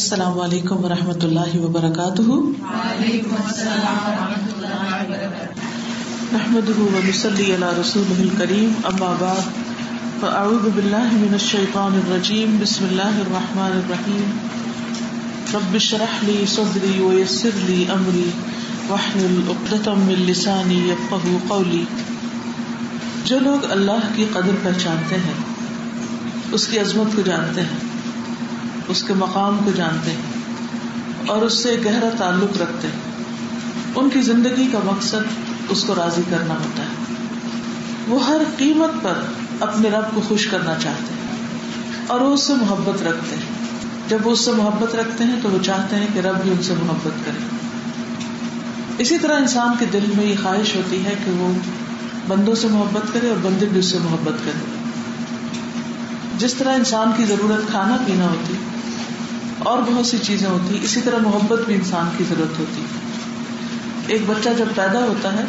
السلام علیکم و رحمۃ اللہ وبرکاتہ۔ علی رسول الکریم اما بعد فاعوذ باللہ من الشیطان الرجیم بسم اللہ الرحمن الرحیم۔ رب اشرح لی صدری ویسر لی امری واحلل عقدۃ من لسانی یفقهوا قولی۔ جو لوگ اللہ کی قدر پہچانتے ہیں اس کی عظمت کو جانتے ہیں اس کے مقام کو جانتے ہیں اور اس سے گہرا تعلق رکھتے ہیں۔ ان کی زندگی کا مقصد اس کو راضی کرنا ہوتا ہے۔ وہ ہر قیمت پر اپنے رب کو خوش کرنا چاہتے ہیں اور وہ اس سے محبت رکھتے ہیں۔ جب وہ اس سے محبت رکھتے ہیں تو وہ چاہتے ہیں کہ رب بھی ان سے محبت کرے۔ اسی طرح انسان کے دل میں یہ خواہش ہوتی ہے کہ وہ بندوں سے محبت کرے اور بندے بھی اس سے محبت کرے۔ جس طرح انسان کی ضرورت کھانا پینا ہوتی اور بہت سی چیزیں ہوتی ہیں۔ اسی طرح محبت بھی انسان کی ضرورت ہوتی ایک بچہ جب پیدا ہوتا ہے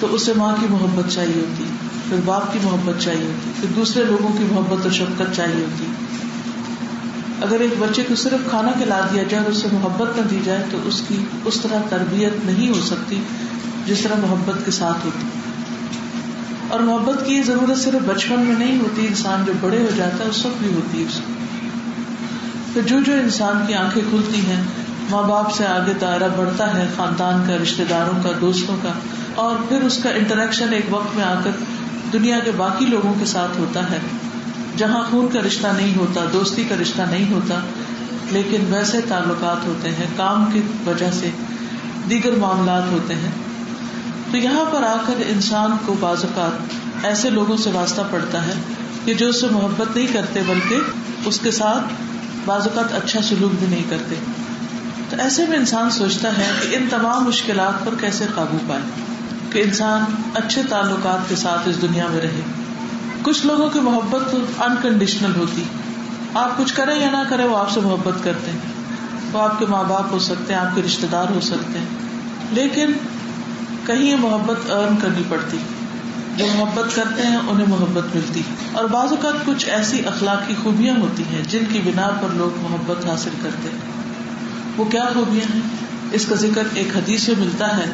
تو اسے ماں کی محبت چاہیے ہوتی پھر باپ کی محبت چاہیے ہوتی پھر دوسرے لوگوں کی محبت اور شفقت چاہیے ہوتی اگر ایک بچے کو صرف کھانا کھلا دیا جائے اور اسے محبت نہ دی جائے تو اس کی اس طرح تربیت نہیں ہو سکتی جس طرح محبت کے ساتھ ہوتی۔ اور محبت کی یہ ضرورت صرف بچپن میں نہیں ہوتی، انسان جو بڑے ہو جاتا ہے، اس وقت بھی ہوتی ہے اس کو پھر جو جو انسان کی آنکھیں کھلتی ہیں، ماں باپ سے آگے دائرہ بڑھتا ہے، خاندان کا رشتے داروں کا، دوستوں کا، اور پھر اس کا انٹریکشن ایک وقت میں آ کر دنیا کے باقی لوگوں کے ساتھ ہوتا ہے۔ جہاں خون کا رشتہ نہیں ہوتا، دوستی کا رشتہ نہیں ہوتا، لیکن ویسے تعلقات ہوتے ہیں، کام کی وجہ سے دیگر معاملات ہوتے ہیں۔ تو یہاں پر آ کر انسان کو بعض اوقات ایسے لوگوں سے واسطہ پڑتا ہے کہ جو اس سے محبت نہیں کرتے، بلکہ اس کے ساتھ بعض اوقات اچھا سلوک بھی نہیں کرتے۔ تو ایسے میں انسان سوچتا ہے کہ ان تمام مشکلات پر کیسے قابو پائے، کہ انسان اچھے تعلقات کے ساتھ اس دنیا میں رہے۔ کچھ لوگوں کی محبت انکنڈیشنل ہوتی۔ آپ کچھ کریں یا نہ کریں، وہ آپ سے محبت کرتے ہیں۔ وہ آپ کے ماں باپ ہو سکتے ہیں، آپ کے رشتے دار ہو سکتے ہیں۔ لیکن کہیں یہ محبت ارن کرنی پڑتی۔ جو محبت کرتے ہیں، انہیں محبت ملتی۔ اور بعض اوقات کچھ ایسی اخلاقی خوبیاں ہوتی ہیں جن کی بنا پر لوگ محبت حاصل کرتے ہیں۔ وہ کیا خوبیاں ہیں؟ اس کا ذکر ایک حدیث میں ملتا ہے۔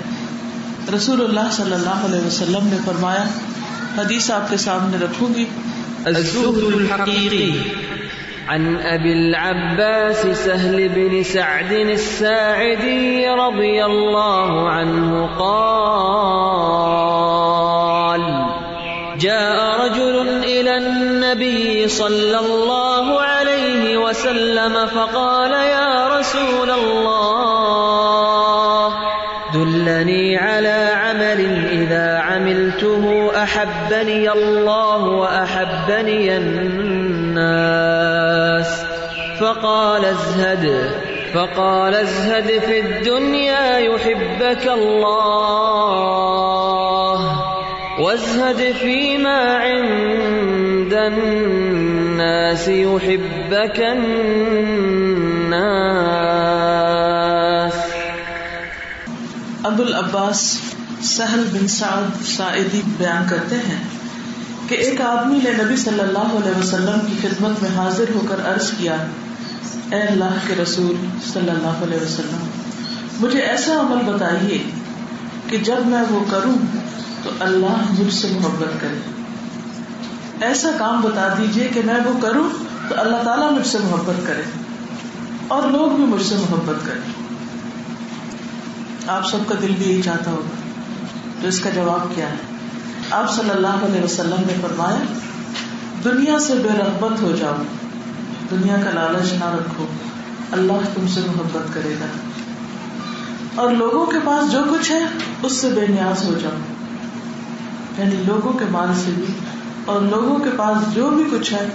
رسول اللہ صلی اللہ علیہ وسلم نے فرمایا، حدیث آپ کے سامنے رکھوں گی۔ عن ابي العباس سهل بن سعد الساعدي رضي الله عنه قال۔ جاء رجل إلى النبي صلى الله عليه وسلم فقال، يا رسول الله، دلني على عمل إذا عملته، أحبني الله وأحبني الناس. فقال، ازهد. فقال، ازهد في الدنيا، يحبك الله. وازهد فيما عند الناس يحبك الناس. ابو العباس سہل بن سعد سعیدی بیان کرتے ہیں کہ ایک آدمی نے نبی صلی اللہ علیہ وسلم کی خدمت میں حاضر ہو کر عرض کیا، اے اللہ کے رسول صلی اللہ علیہ وسلم، مجھے ایسا عمل بتائیے کہ جب میں وہ کروں اللہ مجھ سے محبت کرے۔ ایسا کام بتا دیجیے کہ میں وہ کروں تو اللہ تعالیٰ مجھ سے محبت کرے اور لوگ بھی مجھ سے محبت کرے آپ سب کا دل بھی یہی چاہتا ہوگا۔ تو اس کا جواب کیا ہے؟ آپ صلی اللہ علیہ وسلم نے فرمایا، دنیا سے بے رغبت ہو جاؤ، دنیا کا لالچ نہ رکھو، اللہ تم سے محبت کرے گا۔ اور لوگوں کے پاس جو کچھ ہے، اس سے بے نیاز ہو جاؤ۔ یعنی لوگوں کے مال سے بھی اور لوگوں کے پاس جو بھی کچھ ہے،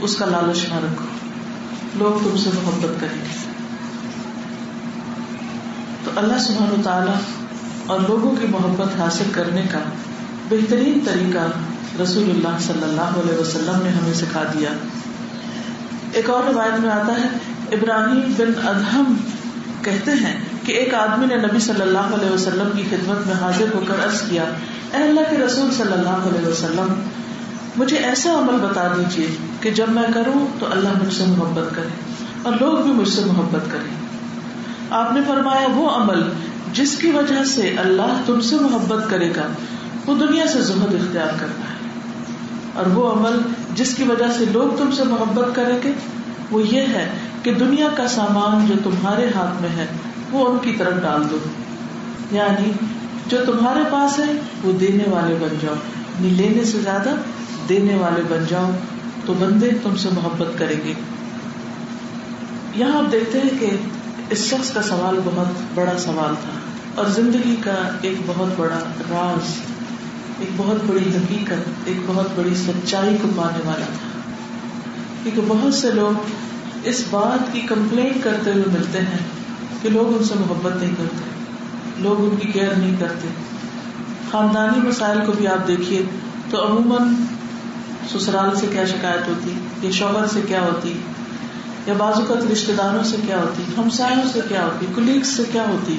اس کا لالچ نہ رکھو۔ لوگ تم سے محبت کریں گے۔ تو اللہ سبحانہ و تعالی اور لوگوں کی محبت حاصل کرنے کا بہترین طریقہ رسول اللہ صلی اللہ علیہ وسلم نے ہمیں سکھا دیا۔ ایک اور روایت میں آتا ہے، ابراہیم بن ادہم کہتے ہیں کہ ایک آدمی نے نبی صلی اللہ علیہ وسلم کی خدمت میں حاضر ہو کر عرض کیا، اے اللہ کے رسول صلی اللہ علیہ وسلم، مجھے ایسا عمل بتا دیجیے کہ جب میں کروں تو اللہ مجھ سے محبت کرے اور لوگ بھی مجھ سے محبت کریں۔ آپ نے فرمایا، وہ عمل جس کی وجہ سے اللہ تم سے محبت کرے گا، وہ دنیا سے زہد اختیار کرنا ہے۔ اور وہ عمل جس کی وجہ سے لوگ تم سے محبت کریں گے، وہ یہ ہے کہ دنیا کا سامان جو تمہارے ہاتھ میں ہے وہ ان کی طرف ڈال دو۔ یعنی جو تمہارے پاس ہے، وہ دینے والے بن جاؤ۔ یعنی لینے سے زیادہ دینے والے بن جاؤ۔ تو بندے تم سے محبت کریں گے۔ یہاں آپ دیکھتے ہیں کہ اس شخص کا سوال بہت بڑا سوال تھا۔ اور زندگی کا ایک بہت بڑا راز، ایک بہت بڑی حقیقت، ایک بہت بڑی سچائی کو پانے والا تھا۔ کیونکہ بہت سے لوگ اس بات کی کمپلین کرتے ہوئے ملتے ہیں کہ لوگ ان سے محبت نہیں کرتے، لوگ ان کی کیئر نہیں کرتے۔ خاندانی مسائل کو بھی آپ دیکھیے تو عموماً سسرال سے کیا شکایت ہوتی، یا شوہر سے کیا ہوتی، یا بازو کا رشتے داروں سے کیا ہوتی، ہمسایوں سے کیا ہوتی کلیگس سے کیا ہوتی۔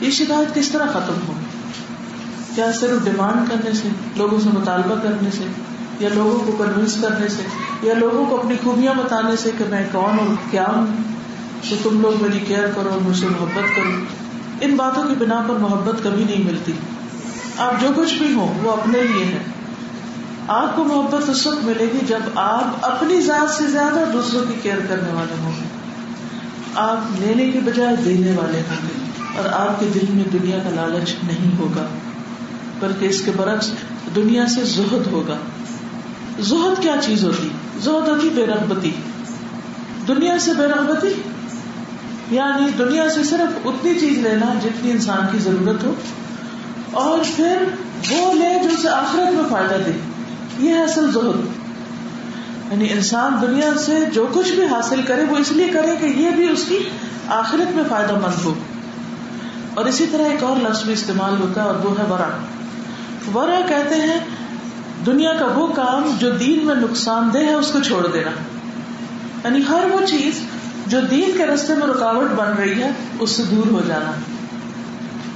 یہ شکایت کس طرح ختم ہو؟ کیا صرف ڈیمانڈ کرنے سے، لوگوں سے مطالبہ کرنے سے، یا لوگوں کو کنوینس کرنے سے، یا لوگوں کو اپنی خوبیاں بتانے سے کہ میں کون اور کیا ہوں؟ کہ تم لوگ میری کیئر کرو مجھ سے محبت کرو۔ ان باتوں کی بنا پر محبت کبھی نہیں ملتی۔ آپ جو کچھ بھی ہو وہ اپنے لیے ہے آپ کو محبت اس وقت ملے گی جب آپ اپنی ذات سے زیادہ دوسروں کی کیئر کرنے والے ہوں گے۔ آپ لینے کے بجائے دینے والے ہوں گے۔ اور آپ کے دل میں دنیا کا لالچ نہیں ہوگا، بلکہ اس کے برعکس دنیا سے زہد ہوگا۔ زہد کیا چیز ہوتی؟ زہد ہوتی بے رغبتی۔ دنیا سے بے رغبتی؟ یعنی دنیا سے صرف اتنی چیز لینا جتنی انسان کی ضرورت ہو، اور پھر وہ لے جو اسے آخرت میں فائدہ دے۔ یہ ہے اصل زہد یعنی انسان دنیا سے جو کچھ بھی حاصل کرے، وہ اس لیے کرے کہ یہ بھی اس کی آخرت میں فائدہ مند ہو۔ اور اسی طرح ایک اور لفظ بھی استعمال ہوتا ہے اور وہ ہے ورا ورا کہتے ہیں، دنیا کا وہ کام جو دین میں نقصان دہ ہے، اس کو چھوڑ دینا۔ یعنی ہر وہ چیز جو دین کے رستے میں رکاوٹ بن رہی ہے، اس سے دور ہو جانا۔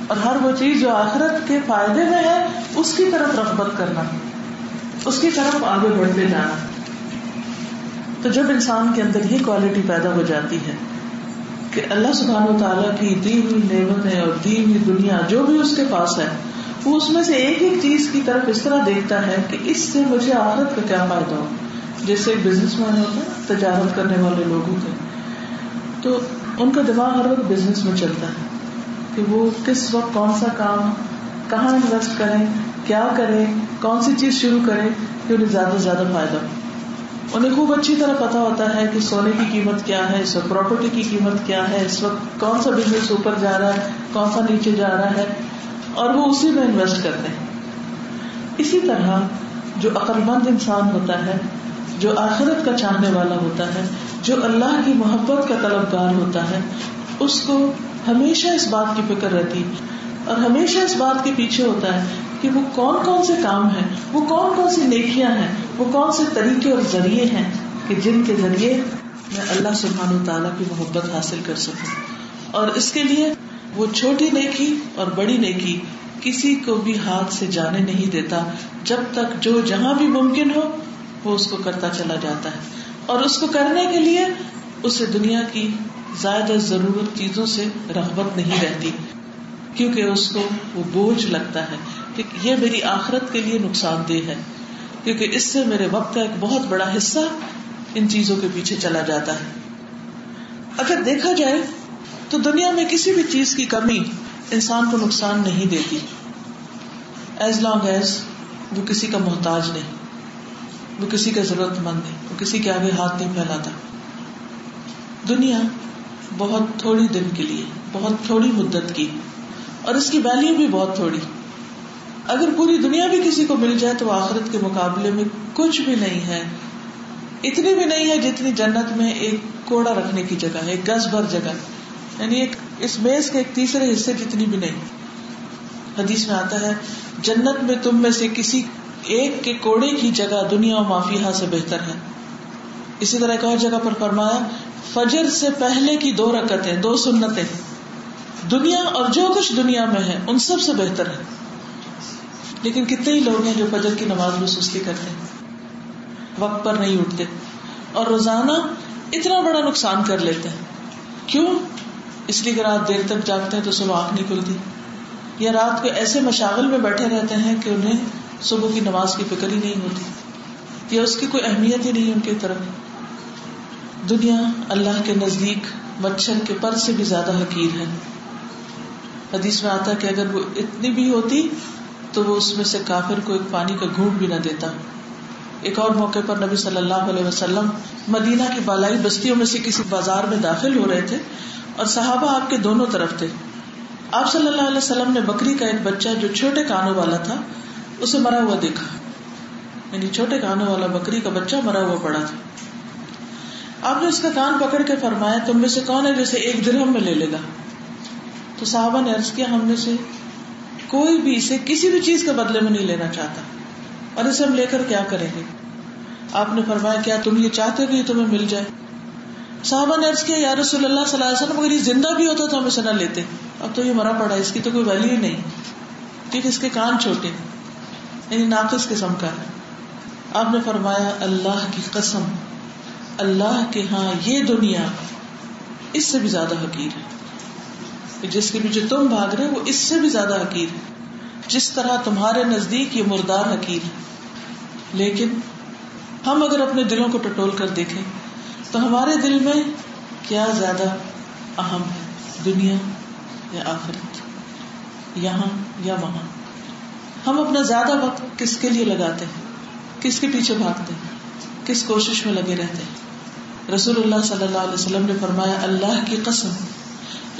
اور ہر وہ چیز جو آخرت کے فائدے میں ہے، اس کی طرف رغبت کرنا، اس کی طرف آگے بڑھتے جانا۔ تو جب انسان کے اندر یہ کوالٹی پیدا ہو جاتی ہے کہ اللہ سبحانہ و تعالیٰ کی دی ہوئی نعمتیں اور دی ہوئی دنیا، جو بھی اس کے پاس ہے، وہ اس میں سے ایک ایک چیز کی طرف اس طرح دیکھتا ہے کہ اس سے مجھے آخرت کا کیا فائدہ ہو۔ جیسے ایک بزنس مین ہوتا ہے، تجارت کرنے والے لوگ ہوتے ہیں تو ان کا دماغ ہر وقت بزنس میں چلتا ہے کہ وہ کس وقت کون سا کام کہاں انویسٹ کریں، کیا کرے کون سی چیز شروع کرے کہ انہیں زیادہ سے زیادہ فائدہ ہو۔ انہیں خوب اچھی طرح پتا ہوتا ہے کہ سونے کی قیمت کیا ہے، اس وقت پراپرٹی کی قیمت کیا ہے، اس وقت کون سا بزنس اوپر جا رہا ہے، کون سا نیچے جا رہا ہے۔ اور وہ اسی میں انویسٹ کرتے ہیں۔ اسی طرح جو عقل مند انسان ہوتا ہے جو آخرت کا چاہنے والا ہوتا ہے، جو اللہ کی محبت کا طلبگار ہوتا ہے، اس کو ہمیشہ اس بات کی فکر رہتی اور ہمیشہ اس بات کے پیچھے ہوتا ہے کہ وہ کون کون سے کام ہیں، وہ کون کون سی نیکیاں ہیں، وہ کون سے طریقے اور ذریعے ہیں کہ جن کے ذریعے میں اللہ سبحان و تعالیٰ کی محبت حاصل کر سکوں۔ اور اس کے لیے وہ چھوٹی نیکی اور بڑی نیکی کسی کو بھی ہاتھ سے جانے نہیں دیتا، جب تک جو جہاں بھی ممکن ہو وہ اس کو کرتا چلا جاتا ہے۔ اور اس کو کرنے کے لیے اسے دنیا کی زیادہ ضرورت چیزوں سے رغبت نہیں رہتی، کیونکہ اس کو وہ بوجھ لگتا ہے کہ یہ میری آخرت کے لیے نقصان دہ ہے۔ کیونکہ اس سے میرے وقت کا ایک بہت بڑا حصہ ان چیزوں کے پیچھے چلا جاتا ہے۔ اگر دیکھا جائے تو دنیا میں کسی بھی چیز کی کمی انسان کو نقصان نہیں دیتی۔ ایز لانگ ایز وہ کسی کا محتاج نہیں۔ وہ کسی کا ضرورت مند نہیں، وہ کسی کے آگے ہاتھ نہیں پھیلاتا۔ دنیا بہت تھوڑی دن کے لیے، بہت تھوڑی مدت کی، اور اس کی ویلو بھی بہت تھوڑی۔ اگر پوری دنیا بھی کسی کو مل جائے تو آخرت کے مقابلے میں کچھ بھی نہیں ہے۔ اتنی بھی نہیں ہے جتنی جنت میں ایک کوڑا رکھنے کی جگہ ہے ایک گز بھر جگہ۔ یعنی ایک، اس میز کے ایک تیسرے حصے جتنی بھی نہیں۔ حدیث میں آتا ہے، جنت میں تم میں سے کسی ایک کے کوڑے کی جگہ دنیا و معافیہ سے بہتر ہے۔ اسی طرح ایک اور جگہ پر فرمایا، فجر سے پہلے کی دو رکتیں، دو سنتیں۔ دنیا اور جو کچھ دنیا میں ہے، ان سب سے بہتر ہے۔ لیکن کتنے ہی لوگ ہیں جو فجر کی نماز میں سستی کرتے ہیں۔ وقت پر نہیں اٹھتے۔ اور روزانہ اتنا بڑا نقصان کر لیتے ہیں۔ کیوں؟ اس لیے کہ رات دیر تک جاگتے ہیں تو صبح آنکھ نہیں کھلتی۔ یا رات کو ایسے مشاغل میں بیٹھے رہتے ہیں کہ انہیں صبح کی نماز کی فکر ہی نہیں ہوتی، یا اس کی کوئی اہمیت ہی نہیں ان کی طرف۔ دنیا اللہ کے نزدیک مچھر کے پر سے بھی زیادہ حقیر ہے۔ حدیث میں آتا کہ اگر وہ اتنی بھی ہوتی تو وہ اس میں سے کافر کو ایک پانی کا گھونٹ بھی نہ دیتا۔ ایک اور موقع پر نبی صلی اللہ علیہ وسلم مدینہ کی بالائی بستیوں میں سے کسی بازار میں داخل ہو رہے تھے اور صحابہ آپ کے دونوں طرف تھے۔ آپ صلی اللہ علیہ وسلم نے بکری کا ایک بچہ جو چھوٹے کانوں والا تھا اسے مرا ہوا دیکھا۔ یعنی چھوٹے کانوں والا بکری کا بچہ مرا ہوا پڑا تھا۔ آپ نے اس کا کان پکڑ کے فرمایا، تم میں سے کون ہے جیسے ایک درہم میں لے لے گا؟ تو صحابہ نے عرض کیا، ہم میں سے کوئی بھی اسے کسی بھی چیز کے بدلے میں نہیں لینا چاہتا۔ اور اسے ہم لے کر کیا کریں گے؟ آپ نے فرمایا، کیا تم یہ چاہتے ہو کہ یہ تمہیں مل جائے؟ صحابہ نے عرض کیا، یا رسول اللہ صلی اللہ علیہ وسلم، اگر یہ زندہ بھی ہوتا تو ہم اسے نہ لیتے۔ اب تو یہ مرا پڑا، اس کی تو کوئی ویلو ہی نہیں ٹھیک اس کے کان چھوٹے یعنی ناقص قسم کا ہے آپ نے فرمایا، اللہ کی قسم، اللہ کے ہاں یہ دنیا اس سے بھی زیادہ حقیر ہے۔ جس کے پیچھے تم بھاگ رہے وہ اس سے بھی زیادہ حقیر ہے۔ جس طرح تمہارے نزدیک یہ مردار حقیر ہے۔ لیکن ہم اگر اپنے دلوں کو ٹٹول کر دیکھیں، تو ہمارے دل میں کیا زیادہ اہم ہے؟ دنیا یا آخرت؟ یہاں یا وہاں؟ ہم اپنا زیادہ وقت کس کے لیے لگاتے ہیں؟ کس کے پیچھے بھاگتے ہیں؟ کس کوشش میں لگے رہتے ہیں؟ رسول اللہ صلی اللہ علیہ وسلم نے فرمایا، اللہ کی قسم،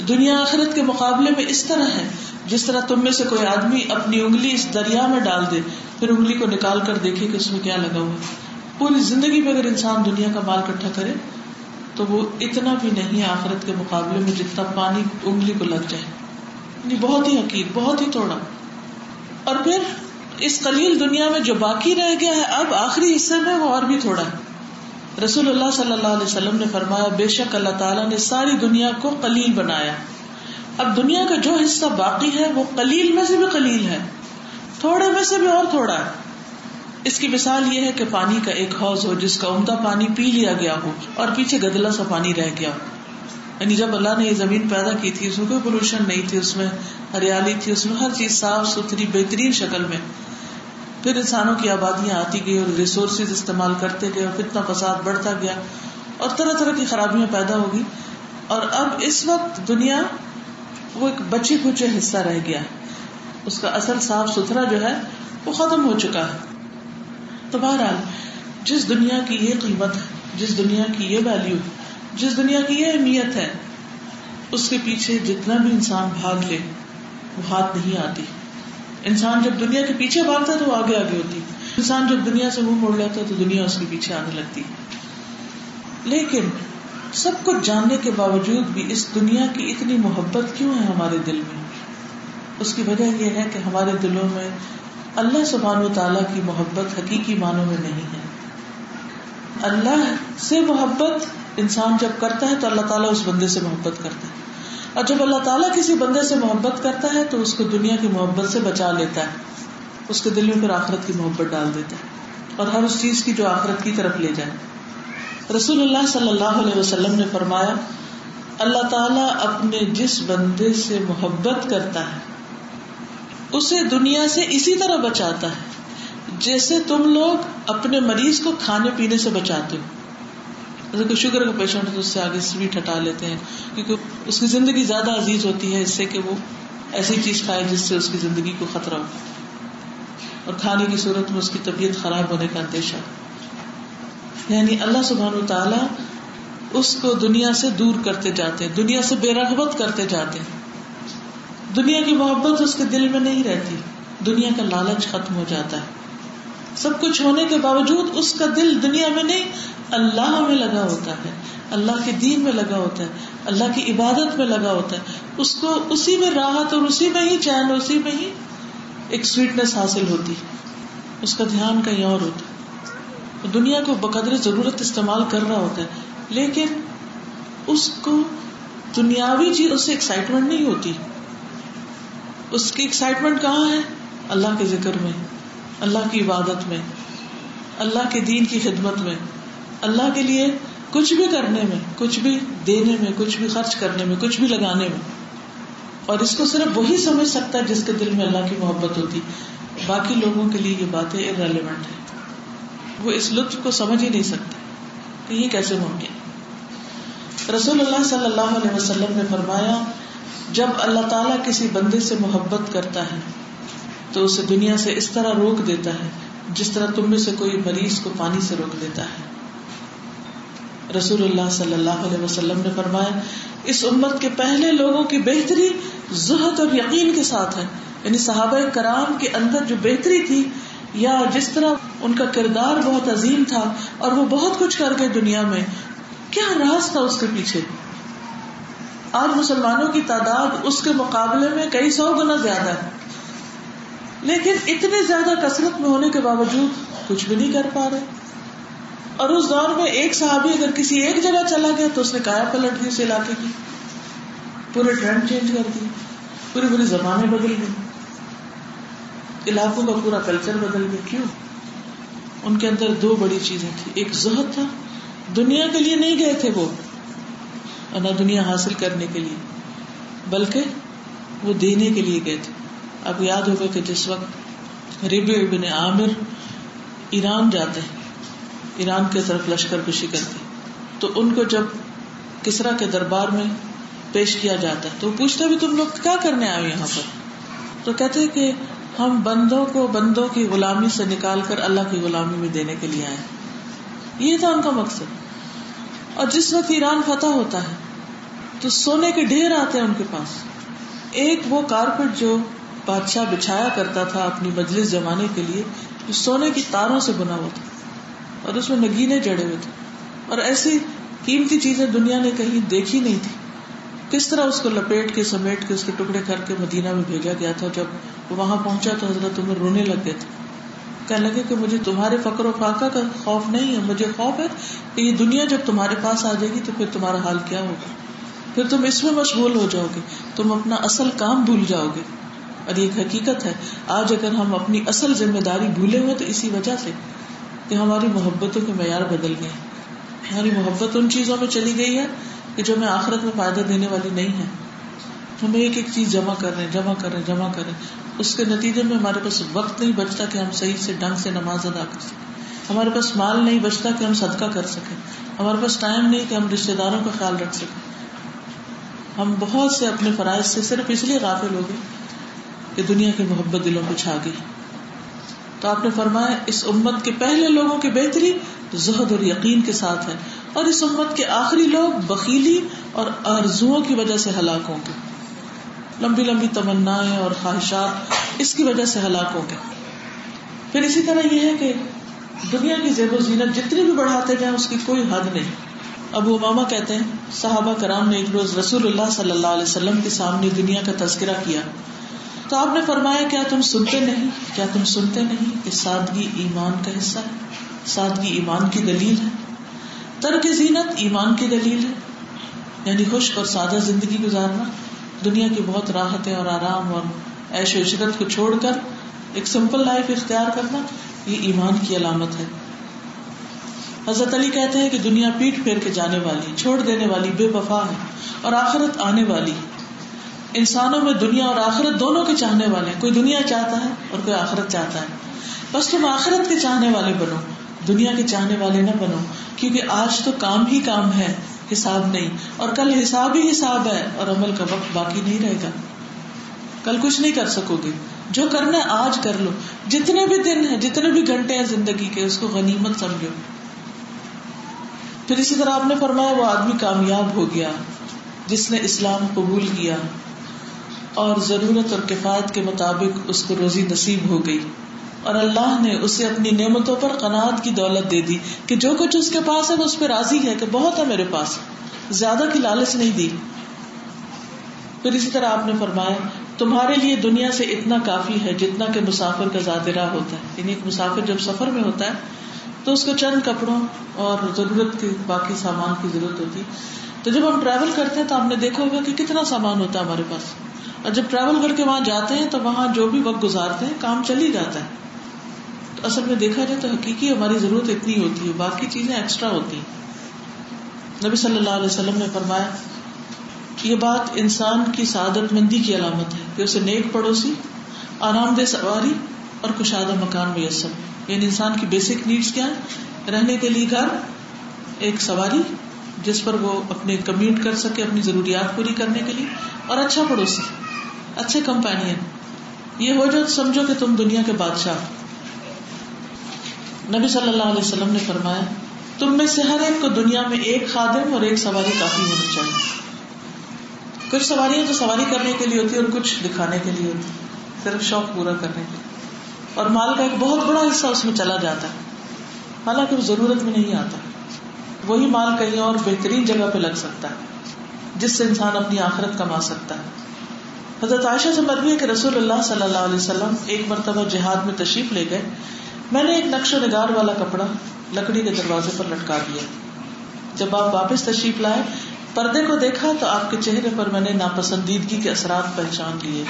دنیا آخرت کے مقابلے میں اس طرح ہے۔ جس طرح تم میں سے کوئی آدمی اپنی انگلی اس دریا میں ڈال دے، پھر انگلی کو نکال کر دیکھے کہ اس میں کیا لگا ہوا پوری زندگی میں اگر انسان دنیا کا مال کٹھا کرے، تو وہ اتنا بھی نہیں آخرت کے مقابلے میں جتنا پانی انگلی کو لگ جائے۔ یعنی بہت ہی حقیق بہت ہی تھوڑا اور پھر اس قلیل دنیا میں جو باقی رہ گیا ہے، اب آخری حصے میں وہ اور بھی تھوڑا۔ ہے رسول اللہ صلی اللہ علیہ وسلم نے فرمایا، بے شک اللہ تعالیٰ نے ساری دنیا کو قلیل بنایا۔ اب دنیا کا جو حصہ باقی ہے، وہ قلیل میں سے بھی قلیل ہے۔ تھوڑے میں سے بھی اور تھوڑا ہے۔ اس کی مثال یہ ہے کہ پانی کا ایک حوض ہو، جس کا عمدہ پانی پی لیا گیا ہو، اور پیچھے گدلا سا پانی رہ گیا ہو۔ یعنی جب اللہ نے یہ زمین پیدا کی تھی، اس میں کوئی پولوشن نہیں تھی، اس میں ہریالی تھی، اس میں ہر چیز صاف ستھری، بہترین شکل میں۔ پھر انسانوں کی آبادیاں آتی گئی اور ریسورسز استعمال کرتے گئے اور کتنا فساد بڑھتا گیا اور طرح طرح کی خرابیاں پیدا ہوگی اور اب اس وقت دنیا وہ ایک بچی کچے حصہ رہ گیا۔ اس کا اصل صاف ستھرا جو ہے، وہ ختم ہو چکا ہے۔ تو بہرحال، جس دنیا کی یہ قیمت ہے، جس دنیا کی یہ ویلو جس دنیا کی یہ اہمیت ہے، اس کے پیچھے جتنا بھی انسان بھاگ لے، وہ ہاتھ نہیں آتی۔ انسان جب دنیا کے پیچھے بھاگتا ہے تو وہ آگے آگے ہوتی۔ انسان جب دنیا سے منہ موڑ لیتا ہے تو دنیا اس کے پیچھے آنے لگتی۔ لیکن سب کچھ جاننے کے باوجود بھی اس دنیا کی اتنی محبت کیوں ہے ہمارے دل میں؟ اس کی وجہ یہ ہے کہ ہمارے دلوں میں اللہ سبحان و تعالیٰ کی محبت حقیقی معنوں میں نہیں ہے۔ اللہ سے محبت انسان جب کرتا ہے تو اللہ تعالیٰ اس بندے سے محبت کرتا ہے۔ اور جب اللہ تعالیٰ کسی بندے سے محبت کرتا ہے تو اس کو دنیا کی محبت سے بچا لیتا ہے۔ اس کے دل میں پھر آخرت کی محبت ڈال دیتا ہے۔ اور ہر اس چیز کی جو آخرت کی طرف لے جائے۔ رسول اللہ صلی اللہ علیہ وسلم نے فرمایا، اللہ تعالیٰ اپنے جس بندے سے محبت کرتا ہے، اسے دنیا سے اسی طرح بچاتا ہے۔ جیسے تم لوگ اپنے مریض کو کھانے پینے سے بچاتے ہو۔ کوئی شوگر کا پیشنٹ تو اس سے آگے سویٹ ہٹا لیتے ہیں، کیونکہ اس کی زندگی زیادہ عزیز ہوتی ہے، اس سے کہ وہ ایسی چیز کھائے جس سے اس کی زندگی کو خطرہ ہو۔ اور کھانے کی صورت میں اس کی طبیعت خراب ہونے کا اندیشہ یعنی اللہ سبحان و تعالی اس کو دنیا سے دور کرتے جاتے ہیں، دنیا سے بے رغبت کرتے جاتے ہیں۔ دنیا کی محبت اس کے دل میں نہیں رہتی، دنیا کا لالچ ختم ہو جاتا ہے۔ سب کچھ ہونے کے باوجود اس کا دل دنیا میں نہیں، اللہ میں لگا ہوتا ہے۔ اللہ کے دین میں لگا ہوتا ہے۔ اللہ کی عبادت میں لگا ہوتا ہے۔ اس کو اسی میں راحت اور اسی میں ہی چین، اسی میں ہی ایک سویٹنس حاصل ہوتی اس کا دھیان کہیں اور ہوتا دنیا کو بقدر ضرورت استعمال کر رہا ہوتا ہے۔ لیکن اس کو دنیاوی چیز، اس سے ایکسائٹمنٹ نہیں ہوتی۔ اس کی ایکسائٹمنٹ کہاں ہے؟ اللہ کے ذکر میں۔ اللہ کی عبادت میں، اللہ کے دین کی خدمت میں، اللہ کے لیے کچھ بھی کرنے میں، کچھ بھی دینے میں، کچھ بھی خرچ کرنے میں، کچھ بھی لگانے میں۔ اور اس کو صرف وہی سمجھ سکتا ہے جس کے دل میں اللہ کی محبت ہوتی۔ باقی لوگوں کے لیے یہ باتیں ارریلیونٹ ہے وہ اس لطف کو سمجھ ہی نہیں سکتے کہ یہ کیسے ممکن رسول اللہ صلی اللہ علیہ وسلم نے فرمایا، جب اللہ تعالیٰ کسی بندے سے محبت کرتا ہے تو اسے دنیا سے اس طرح روک دیتا ہے جس طرح تم میں سے کوئی مریض کو پانی سے روک دیتا ہے۔ رسول اللہ صلی اللہ علیہ وسلم نے فرمایا، اس امت کے پہلے لوگوں کی بہتری زہد اور یقین کے ساتھ ہے۔ یعنی صحابہ کرام کے اندر جو بہتری تھی، یا جس طرح ان کا کردار بہت عظیم تھا اور وہ بہت کچھ کر گئے دنیا میں، کیا راز تھا اس کے پیچھے؟ آج مسلمانوں کی تعداد اس کے مقابلے میں کئی سو گنا زیادہ ہے۔ لیکن اتنے زیادہ کثرت میں ہونے کے باوجود کچھ بھی نہیں کر پا رہے۔ اور اس دور میں ایک صحابی اگر کسی ایک جگہ چلا گیا تو اس نے کایا پلٹ دی اس علاقے کی۔ پورے ٹرینڈ چینج کر دی۔ پوری پوری زمانے بدل گئی۔ علاقوں کا پورا کلچر بدل گیا۔ کیوں؟ ان کے اندر دو بڑی چیزیں تھی ایک زہد تھا۔ دنیا کے لیے نہیں گئے تھے وہ۔ نہ دنیا حاصل کرنے کے لیے، بلکہ وہ دینے کے لیے گئے تھے۔ اب یاد ہوگا کہ جس وقت ربی بن عامر ایران جاتے ہیں، ایران کی طرف لشکر کشی کرتے تو ان کو جب کسرا کے دربار میں پیش کیا جاتا ہے، تو پوچھتے بھی تم لوگ کیا کرنے آئے یہاں پر؟ تو کہتے کہ ہم بندوں کو بندوں کی غلامی سے نکال کر اللہ کی غلامی میں دینے کے لیے آئے یہ تھا ان کا مقصد۔ اور جس وقت ایران فتح ہوتا ہے، تو سونے کے ڈھیر آتے ہیں ان کے پاس۔ ایک وہ کارپیٹ جو بادشاہ بچھایا کرتا تھا اپنی مجلس جمانے کے لیے جو سونے کی تاروں سے بنا ہوا تھا اور اس میں نگینے جڑے ہوئے تھے اور ایسی قیمتی چیزیں دنیا نے کہیں دیکھی نہیں تھی۔ کس طرح اس کو لپیٹ کے سمیٹ کے اس کے ٹکڑے کر کے مدینہ میں بھیجا گیا تھا، جب وہ وہاں پہنچا تو حضرت تمہیں رونے لگ گئے تھے۔ کہنے لگے کہ مجھے تمہارے فکر و فاقہ کا خوف نہیں ہے، مجھے خوف ہے کہ یہ دنیا جب تمہارے پاس آ جائے گی تو پھر تمہارا حال کیا ہوگا۔ پھر تم اس میں مشغول ہو جاؤ گے، تم اپنا اصل کام بھول جاؤ گے۔ اور یہ حقیقت ہے۔ آج اگر ہم اپنی اصل ذمہ داری بھولے ہوئے تو اسی وجہ سے کہ ہماری محبتوں کے معیار بدل گئے ہماری محبت ان چیزوں میں چلی گئی ہے کہ جو ہمیں آخرت میں فائدہ دینے والی نہیں ہے۔ ہم ایک ایک چیز جمع کر رہے ہیں جمع کر رہے ہیں جمع کر رہے ہیں اس کے نتیجے میں ہمارے پاس وقت نہیں بچتا کہ ہم صحیح سے ڈنگ سے نماز ادا کر سکیں۔ ہمارے پاس مال نہیں بچتا کہ ہم صدقہ کر سکیں۔ ہمارے پاس ٹائم نہیں کہ ہم رشتے داروں کا خیال رکھ سکیں۔ ہم بہت سے اپنے فرائض سے صرف اس لیے غافل ہو گئے کہ دنیا کی محبت دلوں کو چھا گئی تو آپ نے فرمایا، اس امت کے پہلے لوگوں کی بہتری زہد اور یقین کے ساتھ ہے اور اس امت کے آخری لوگ بکیلی اور آرزو کی وجہ سے ہلاک ہوں گے۔ لمبی لمبی تمنا اور خواہشات اس کی وجہ سے ہلاک ہوں گے۔ پھر اسی طرح یہ ہے کہ دنیا کی زیب و زینت جتنی بھی بڑھاتے جائیں، اس کی کوئی حد نہیں۔ ابو اماما کہتے ہیں، صحابہ کرام نے ایک روز رسول اللہ صلی اللہ علیہ وسلم کے سامنے دنیا کا تذکرہ کیا۔ تو آپ نے فرمایا، کیا تم سنتے نہیں؟ کیا تم سنتے نہیں؟ کہ سادگی ایمان کا حصہ ہے۔ سادگی ایمان کی دلیل ہے۔ ترک زینت ایمان کی دلیل ہے۔ یعنی خوش اور سادہ زندگی گزارنا۔ دنیا کی بہت راحتیں اور آرام اور عیش و عشرت کو چھوڑ کر ایک سمپل لائف اختیار کرنا، یہ ایمان کی علامت ہے۔ حضرت علی کہتے ہیں کہ دنیا پیٹ پھیر کے جانے والی، چھوڑ دینے والی بے وفا ہے اور آخرت آنے والی انسانوں میں دنیا اور آخرت دونوں کے چاہنے والے کوئی دنیا چاہتا ہے اور کوئی آخرت چاہتا ہے۔ بس تم آخرت کے چاہنے والے بنو، دنیا کے چاہنے والے نہ بنو، کیونکہ آج تو کام ہی کام ہے، حساب نہیں۔ اور کل حساب ہی حساب ہے اور عمل کا وقت باقی نہیں رہے گا۔ کل کچھ نہیں کر سکو گے۔ جو کرنا ہے آج کر لو۔ جتنے بھی دن ہیں، جتنے بھی گھنٹے ہیں زندگی کے، اس کو غنیمت سمجھو۔ پھر اسی طرح آپ نے فرمایا، وہ آدمی کامیاب ہو گیا جس نے اسلام قبول کیا۔ اور ضرورت اور کفایت کے مطابق اس کو روزی نصیب ہو گئی۔ اور اللہ نے اسے اپنی نعمتوں پر قناعت کی دولت دے دی کہ جو کچھ اس کے پاس ہے وہ اس پہ راضی ہے کہ بہت ہے میرے پاس۔ زیادہ کی لالچ نہیں دی۔ پھر اسی طرح آپ نے فرمایا، تمہارے لیے دنیا سے اتنا کافی ہے جتنا کہ مسافر کا زیادہ راہ ہوتا ہے۔ یعنی ایک مسافر جب سفر میں ہوتا ہے تو اس کو چند کپڑوں اور ضرورت کے باقی سامان کی ضرورت ہوتی۔ تو جب ہم ٹریول کرتے ہیں تو آپ نے دیکھا ہوگا کہ کتنا سامان ہوتا ہے ہمارے پاس۔ اور جب ٹریول کر کے وہاں جاتے ہیں تو وہاں جو بھی وقت گزارتے ہیں، کام چل ہی جاتا ہے۔ تو اصل میں دیکھا جائے تو حقیقی ہماری ضرورت اتنی ہوتی ہے، باقی چیزیں ایکسٹرا ہوتی ہیں۔ نبی صلی اللہ علیہ وسلم نے فرمایا یہ بات انسان کی سعادت مندی کی علامت ہے کہ اسے نیک پڑوسی، آرام دہ سواری اور کشادہ مکان میسر۔ یعنی انسان کی بیسک نیڈس کیا ہے رہنے کے لیے گھر، ایک سواری جس پر وہ اپنے کمیٹ کر سکے اپنی ضروریات پوری کرنے کے لیے اور اچھا پڑوسی، اچھے کمپینین یہ ہو جو سمجھو کہ تم دنیا کے بادشاہ۔ نبی صلی اللہ علیہ وسلم نے فرمایا، تم میں سے ہر ایک کو دنیا میں ایک خادم اور ایک سواری کافی ہونی چاہیے۔ کچھ سواریاں تو سواری کرنے کے لیے ہوتی ہے اور کچھ دکھانے کے لیے ہوتی صرف شوق پورا کرنے کے لیے۔ اور مال کا ایک بہت بڑا حصہ اس میں چلا جاتا ہے۔ حالانکہ وہ ضرورت میں نہیں آتا۔ وہی مال کہیں اور بہترین جگہ پہ لگ سکتا ہے، جس سے انسان اپنی آخرت کما سکتا ہے۔ حضرت عائشہ سے مربی ہے کہ رسول اللہ صلی اللہ علیہ وسلم ایک مرتبہ جہاد میں تشریف لے گئے۔ میں نے ایک نقش و نگار والا کپڑا لکڑی کے دروازے پر لٹکا دیا۔ جب آپ واپس تشریف لائے، پردے کو دیکھا تو آپ کے چہرے پر میں نے ناپسندیدگی کے اثرات پہچان لیے۔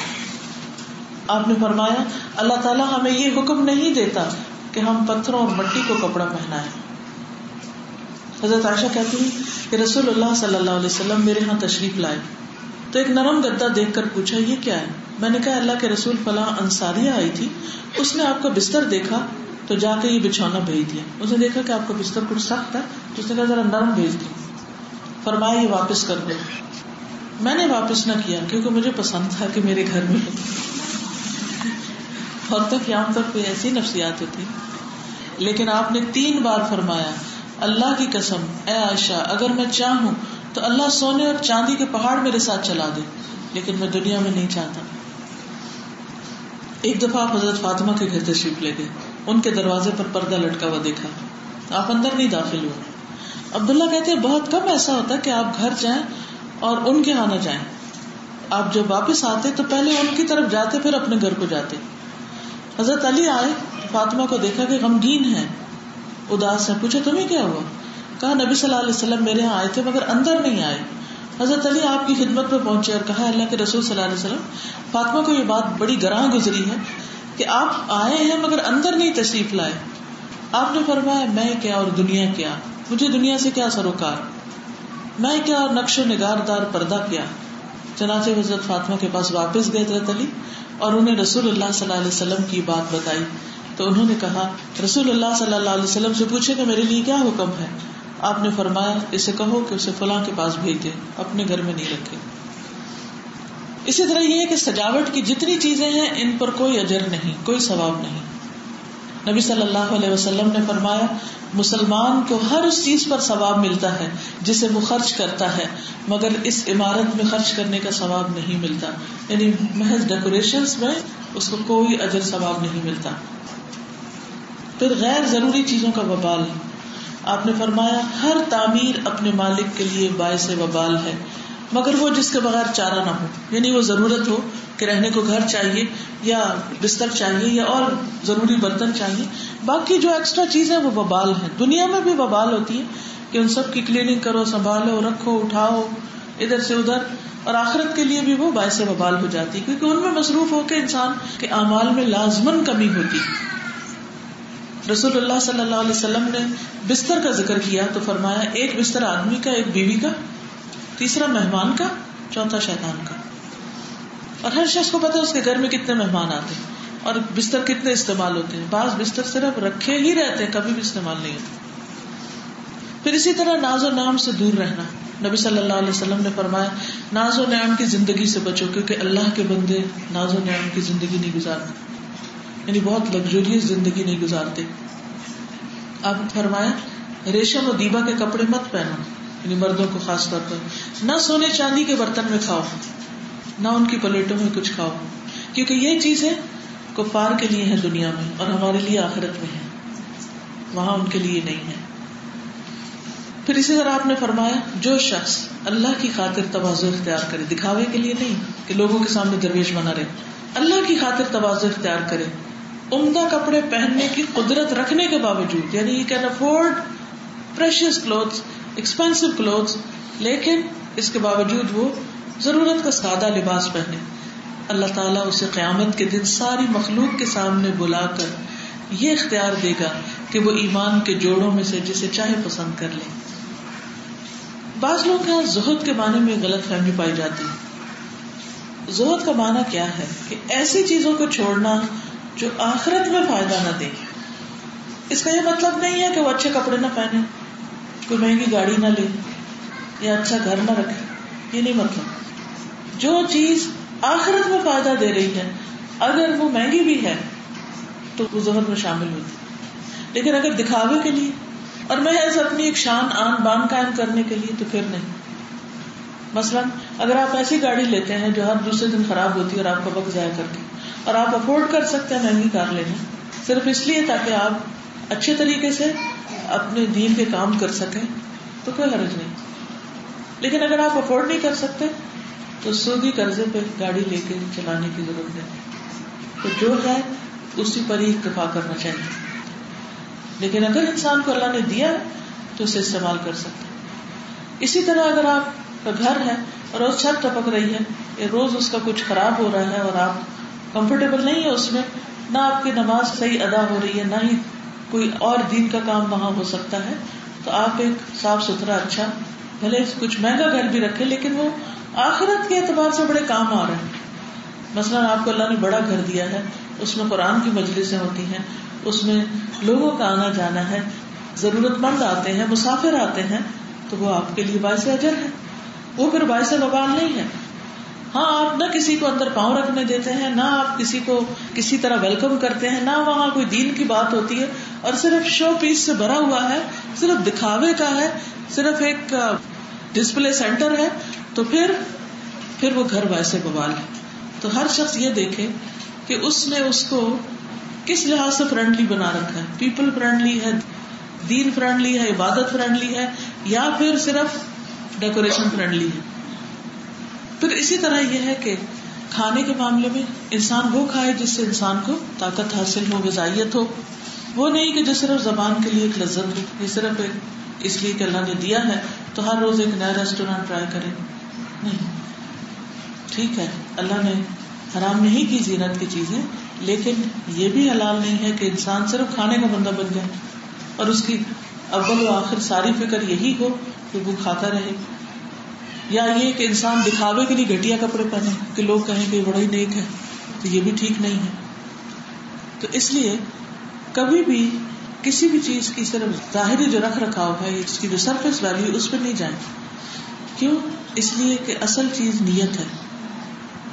آپ نے فرمایا، اللہ تعالیٰ ہمیں یہ حکم نہیں دیتا کہ ہم پتھروں اور مٹی کو کپڑا پہنا ہے حضرت عائشہ کہتی ہیں کہ رسول اللہ صلی اللہ علیہ وسلم میرے یہاں تشریف لائے۔ تو ایک نرم گدا دیکھ کر پوچھا، یہ کیا ہے؟ میں نے کہا، اللہ کے رسول فلاں انصاریہ آئی تھی، اس نے آپ کا بستر دیکھا تو جا کے یہ بچھونا بھیج دیا۔ اس نے دیکھا کہ آپ کا بستر کچھ سخت ہے، تو اس نے کہا، ذرا نرم بھیج دیا فرمایا، یہ واپس کر دو۔ میں نے واپس نہ کیا، کیونکہ مجھے پسند تھا کہ میرے گھر میں۔ عورتوں کی عام طور پہ ایسی نفسیات ہوتی۔ لیکن آپ نے تین بار فرمایا اللہ کی قسم، اے عائشہ، اگر میں چاہوں تو اللہ سونے اور چاندی کے پہاڑ میرے ساتھ چلا دے، لیکن میں دنیا میں نہیں چاہتا۔ ایک دفعہ آپ حضرت فاطمہ کے گھر تشریف لے گئے، ان کے دروازے پر پردہ لٹکا ہوا دیکھا۔ آپ اندر نہیں داخل ہوئے۔ عبداللہ کہتے ہیں، بہت کم ایسا ہوتا ہے کہ آپ گھر جائیں اور ان کے یہاں نہ جائیں۔ آپ جب واپس آتے تو پہلے ان کی طرف جاتے، پھر اپنے گھر کو جاتے۔ حضرت علی آئے، فاطمہ کو دیکھا کہ غمگین ہے اداس ہے پوچھا تمہیں کیا ہوا؟ کہا، نبی صلی اللہ علیہ وسلم میرے یہاں آئے تھے مگر اندر نہیں آئے۔ حضرت علی آپ کی خدمت میں پہنچے اور کہا، اللہ کے رسول صلی اللہ علیہ وسلم، فاطمہ کو یہ بات بڑی گراہ گزری ہے کہ آپ آئے ہیں مگر اندر نہیں تشریف لائے۔ آپ نے فرمایا، میں کیا اور دنیا کیا؟ مجھے دنیا سے کیا سروکار؟ میں کیا اور نقش و نگار دار پردہ کیا؟ چنانچہ حضرت فاطمہ کے پاس واپس گئے حضرت علی اور انہیں رسول اللہ صلی اللہ علیہ وسلم کی بات بتائی۔ تو انہوں نے کہا، رسول اللہ صلی اللہ علیہ وسلم سے پوچھے کہ میرے لیے کیا حکم ہے؟ آپ نے فرمایا، اسے کہو کہ اسے فلاں کے پاس بھیج دے اپنے گھر میں نہیں رکھے۔ اسی طرح یہ کہ سجاوٹ کی جتنی چیزیں ہیں، ان پر کوئی اجر نہیں، کوئی ثواب نہیں۔ نبی صلی اللہ علیہ وسلم نے فرمایا، مسلمان کو ہر اس چیز پر ثواب ملتا ہے، جسے وہ خرچ کرتا ہے، مگر اس عمارت میں خرچ کرنے کا ثواب نہیں ملتا۔ یعنی محض ڈیکوریشن میں اس کو کوئی اجر ثواب نہیں ملتا۔ پھر غیر ضروری چیزوں کا وبال آپ نے فرمایا، ہر تعمیر اپنے مالک کے لیے باعث وبال ہے، مگر وہ جس کے بغیر چارہ نہ ہو۔ یعنی وہ ضرورت ہو کہ رہنے کو گھر چاہیے یا بستر چاہیے یا اور ضروری برتن چاہیے۔ باقی جو ایکسٹرا چیز ہے وہ ببال ہے دنیا میں بھی ببال ہوتی ہے کہ ان سب کی کلیننگ کرو، سنبھالو، رکھو، اٹھاؤ، ادھر سے ادھر۔ اور آخرت کے لیے بھی وہ باعث ببال ہو جاتی کیونکہ ان میں مصروف ہو کے انسان کے اعمال میں لازمن کمی ہوتی رسول اللہ صلی اللہ علیہ وسلم نے بستر کا ذکر کیا تو فرمایا، ایک بستر آدمی کا، ایک بیوی کا، تیسرا مہمان کا، چوتھا شیطان کا۔ اور ہر شخص کو پتا اس کے گھر میں کتنے مہمان آتے ہیں اور بستر کتنے استعمال ہوتے ہیں۔ بعض بستر صرف رکھے ہی رہتے ہیں، کبھی بھی استعمال نہیں ہوتے۔ پھر اسی طرح ناز و نام سے دور رہنا۔ نبی صلی اللہ علیہ وسلم نے فرمایا، ناز و نعم کی زندگی سے بچو کیونکہ اللہ کے بندے ناز و نعم کی زندگی نہیں گزارتے۔ یعنی بہت لگژریس زندگی نہیں گزارتے۔ آپ فرمایا، ریشم و دیبا کے کپڑے مت پہنو یعنی مردوں کو خاص طور پر۔ نہ سونے چاندی کے برتن میں کھاؤ، نہ ان کی پلیٹوں میں کچھ کھاؤ۔ کیونکہ یہ چیزیں کفار کے لیے ہے دنیا میں اور ہمارے لیے آخرت میں ہے وہاں ان کے لیے نہیں ہے پھر اسی طرح آپ نے فرمایا، جو شخص اللہ کی خاطر توازو اختیار کرے، دکھاوے کے لیے نہیں کہ لوگوں کے سامنے درویش بنا رہے۔ اللہ کی خاطر توازو اختیار کرے۔ عمدہ کپڑے پہننے کی قدرت رکھنے کے باوجود یعنی you can afford precious cloth expensive cloth لیکن اس کے باوجود وہ ضرورت کا سادہ لباس پہنے۔ اللہ تعالیٰ اسے قیامت کے دن ساری مخلوق کے سامنے بلا کر یہ اختیار دے گا کہ وہ ایمان کے جوڑوں میں سے جسے چاہے پسند کر لے۔ بعض لوگ کے یہاں زہد کے معنی میں غلط فہمی پائی جاتی۔ ہے زہد کا معنی کیا ہے؟ کہ ایسی چیزوں کو چھوڑنا جو آخرت میں فائدہ نہ دے اس کا یہ مطلب نہیں ہے کہ وہ اچھے کپڑے نہ پہنے، کوئی مہنگی گاڑی نہ لے یا اچھا گھر نہ رکھے، یہ نہیں مطلب۔ جو چیز آخرت میں فائدہ دے رہی ہے، اگر وہ مہنگی بھی ہے، تو وہ زہر میں شامل ہوتی لیکن اگر دکھاوے کے لیے اور میں اپنی ایک شان آن بان قائم کرنے کے لیے، تو پھر نہیں۔ مثلاً اگر آپ ایسی گاڑی لیتے ہیں جو ہر دوسرے دن خراب ہوتی ہے اور آپ کا وقت ضائع کر کے۔ اور آپ افورڈ کر سکتے ہیں مہنگی کار لینا صرف اس لیے تاکہ آپ اچھے طریقے سے اپنے دین کے کام کر سکیں، تو کوئی حرج نہیں۔ لیکن اگر آپ افورڈ نہیں کر سکتے، تو سودی قرضے پہ گاڑی لے کے چلانے کی ضرورت ہے۔ تو جو ہے، اسی پر ہی اتفا کرنا چاہیے۔ لیکن اگر انسان کو اللہ نے دیا، تو اسے استعمال کر سکتے اسی طرح اگر آپ کا گھر ہے اور روز چھت ٹپک رہی ہے، یا روز اس کا کچھ خراب ہو رہا ہے اور آپ کمفرٹیبل نہیں ہے اس میں، نہ آپ کی نماز صحیح ادا ہو رہی ہے، نہ ہی کوئی اور دین کا کام وہاں ہو سکتا ہے۔ تو آپ ایک صاف ستھرا اچھا بھلے کچھ مہنگا گھر بھی رکھے، لیکن وہ آخرت کے اعتبار سے بڑے کام آ رہے ہیں۔ مثلاً آپ کو اللہ نے بڑا گھر دیا ہے، اس میں قرآن کی مجلسیں ہوتی ہیں، اس میں لوگوں کا آنا جانا ہے ضرورت مند آتے ہیں، مسافر آتے ہیں، تو وہ آپ کے لیے باعث اجر ہے۔ وہ پھر باعث ببال نہیں ہے۔ ہاں آپ نہ کسی کو اندر پاؤں رکھنے دیتے ہیں، نہ آپ کسی کو کسی طرح ویلکم کرتے ہیں، نہ وہاں کوئی دین کی بات ہوتی ہے، اور صرف شو پیس سے بھرا ہوا ہے، صرف دکھاوے کا ہے، صرف ایک ڈسپلے سینٹر ہے، تو پھر پھر وہ گھر ویسے بوال ہے۔ تو ہر شخص یہ دیکھے کہ اس نے اس کو کس لحاظ سے فرینڈلی بنا رکھا ہے؟ پیپل فرینڈلی ہے، دین فرینڈلی ہے، عبادت فرینڈلی ہے، یا پھر صرف ڈیکوریشن فرینڈلی ہے؟ پھر اسی طرح یہ ہے کہ کھانے کے معاملے میں انسان وہ کھائے جس سے انسان کو طاقت حاصل ہو، غذائیت ہو۔ وہ نہیں کہ جو صرف زبان کے لیے ایک لذت ہو، یہ صرف ایک اس لیے کہ اللہ نے دیا ہے تو ہر روز ایک نیا ریسٹورینٹ ٹرائی کرے نہیں۔ ٹھیک ہے۔ اللہ نے حرام نہیں کی زینت کی چیزیں، لیکن یہ بھی حلال نہیں ہے کہ انسان صرف کھانے کا بندہ بن جائے اور اس کی اول و آخر ساری فکر یہی ہو کہ وہ کھاتا رہے۔ یا یہ کہ انسان دکھاوے کے لیے گٹیا کپڑے پہنے کہ لوگ کہیں کہ بڑا ہی نیک ہے، تو یہ بھی ٹھیک نہیں ہے۔ تو اس لیے کبھی بھی کسی بھی چیز کی صرف ظاہری جو رکھ رکھا ہے، اس کی جو سرفیس ویلو اس پہ نہیں جائیں۔ کیوں؟ اس لیے کہ اصل چیز نیت ہے۔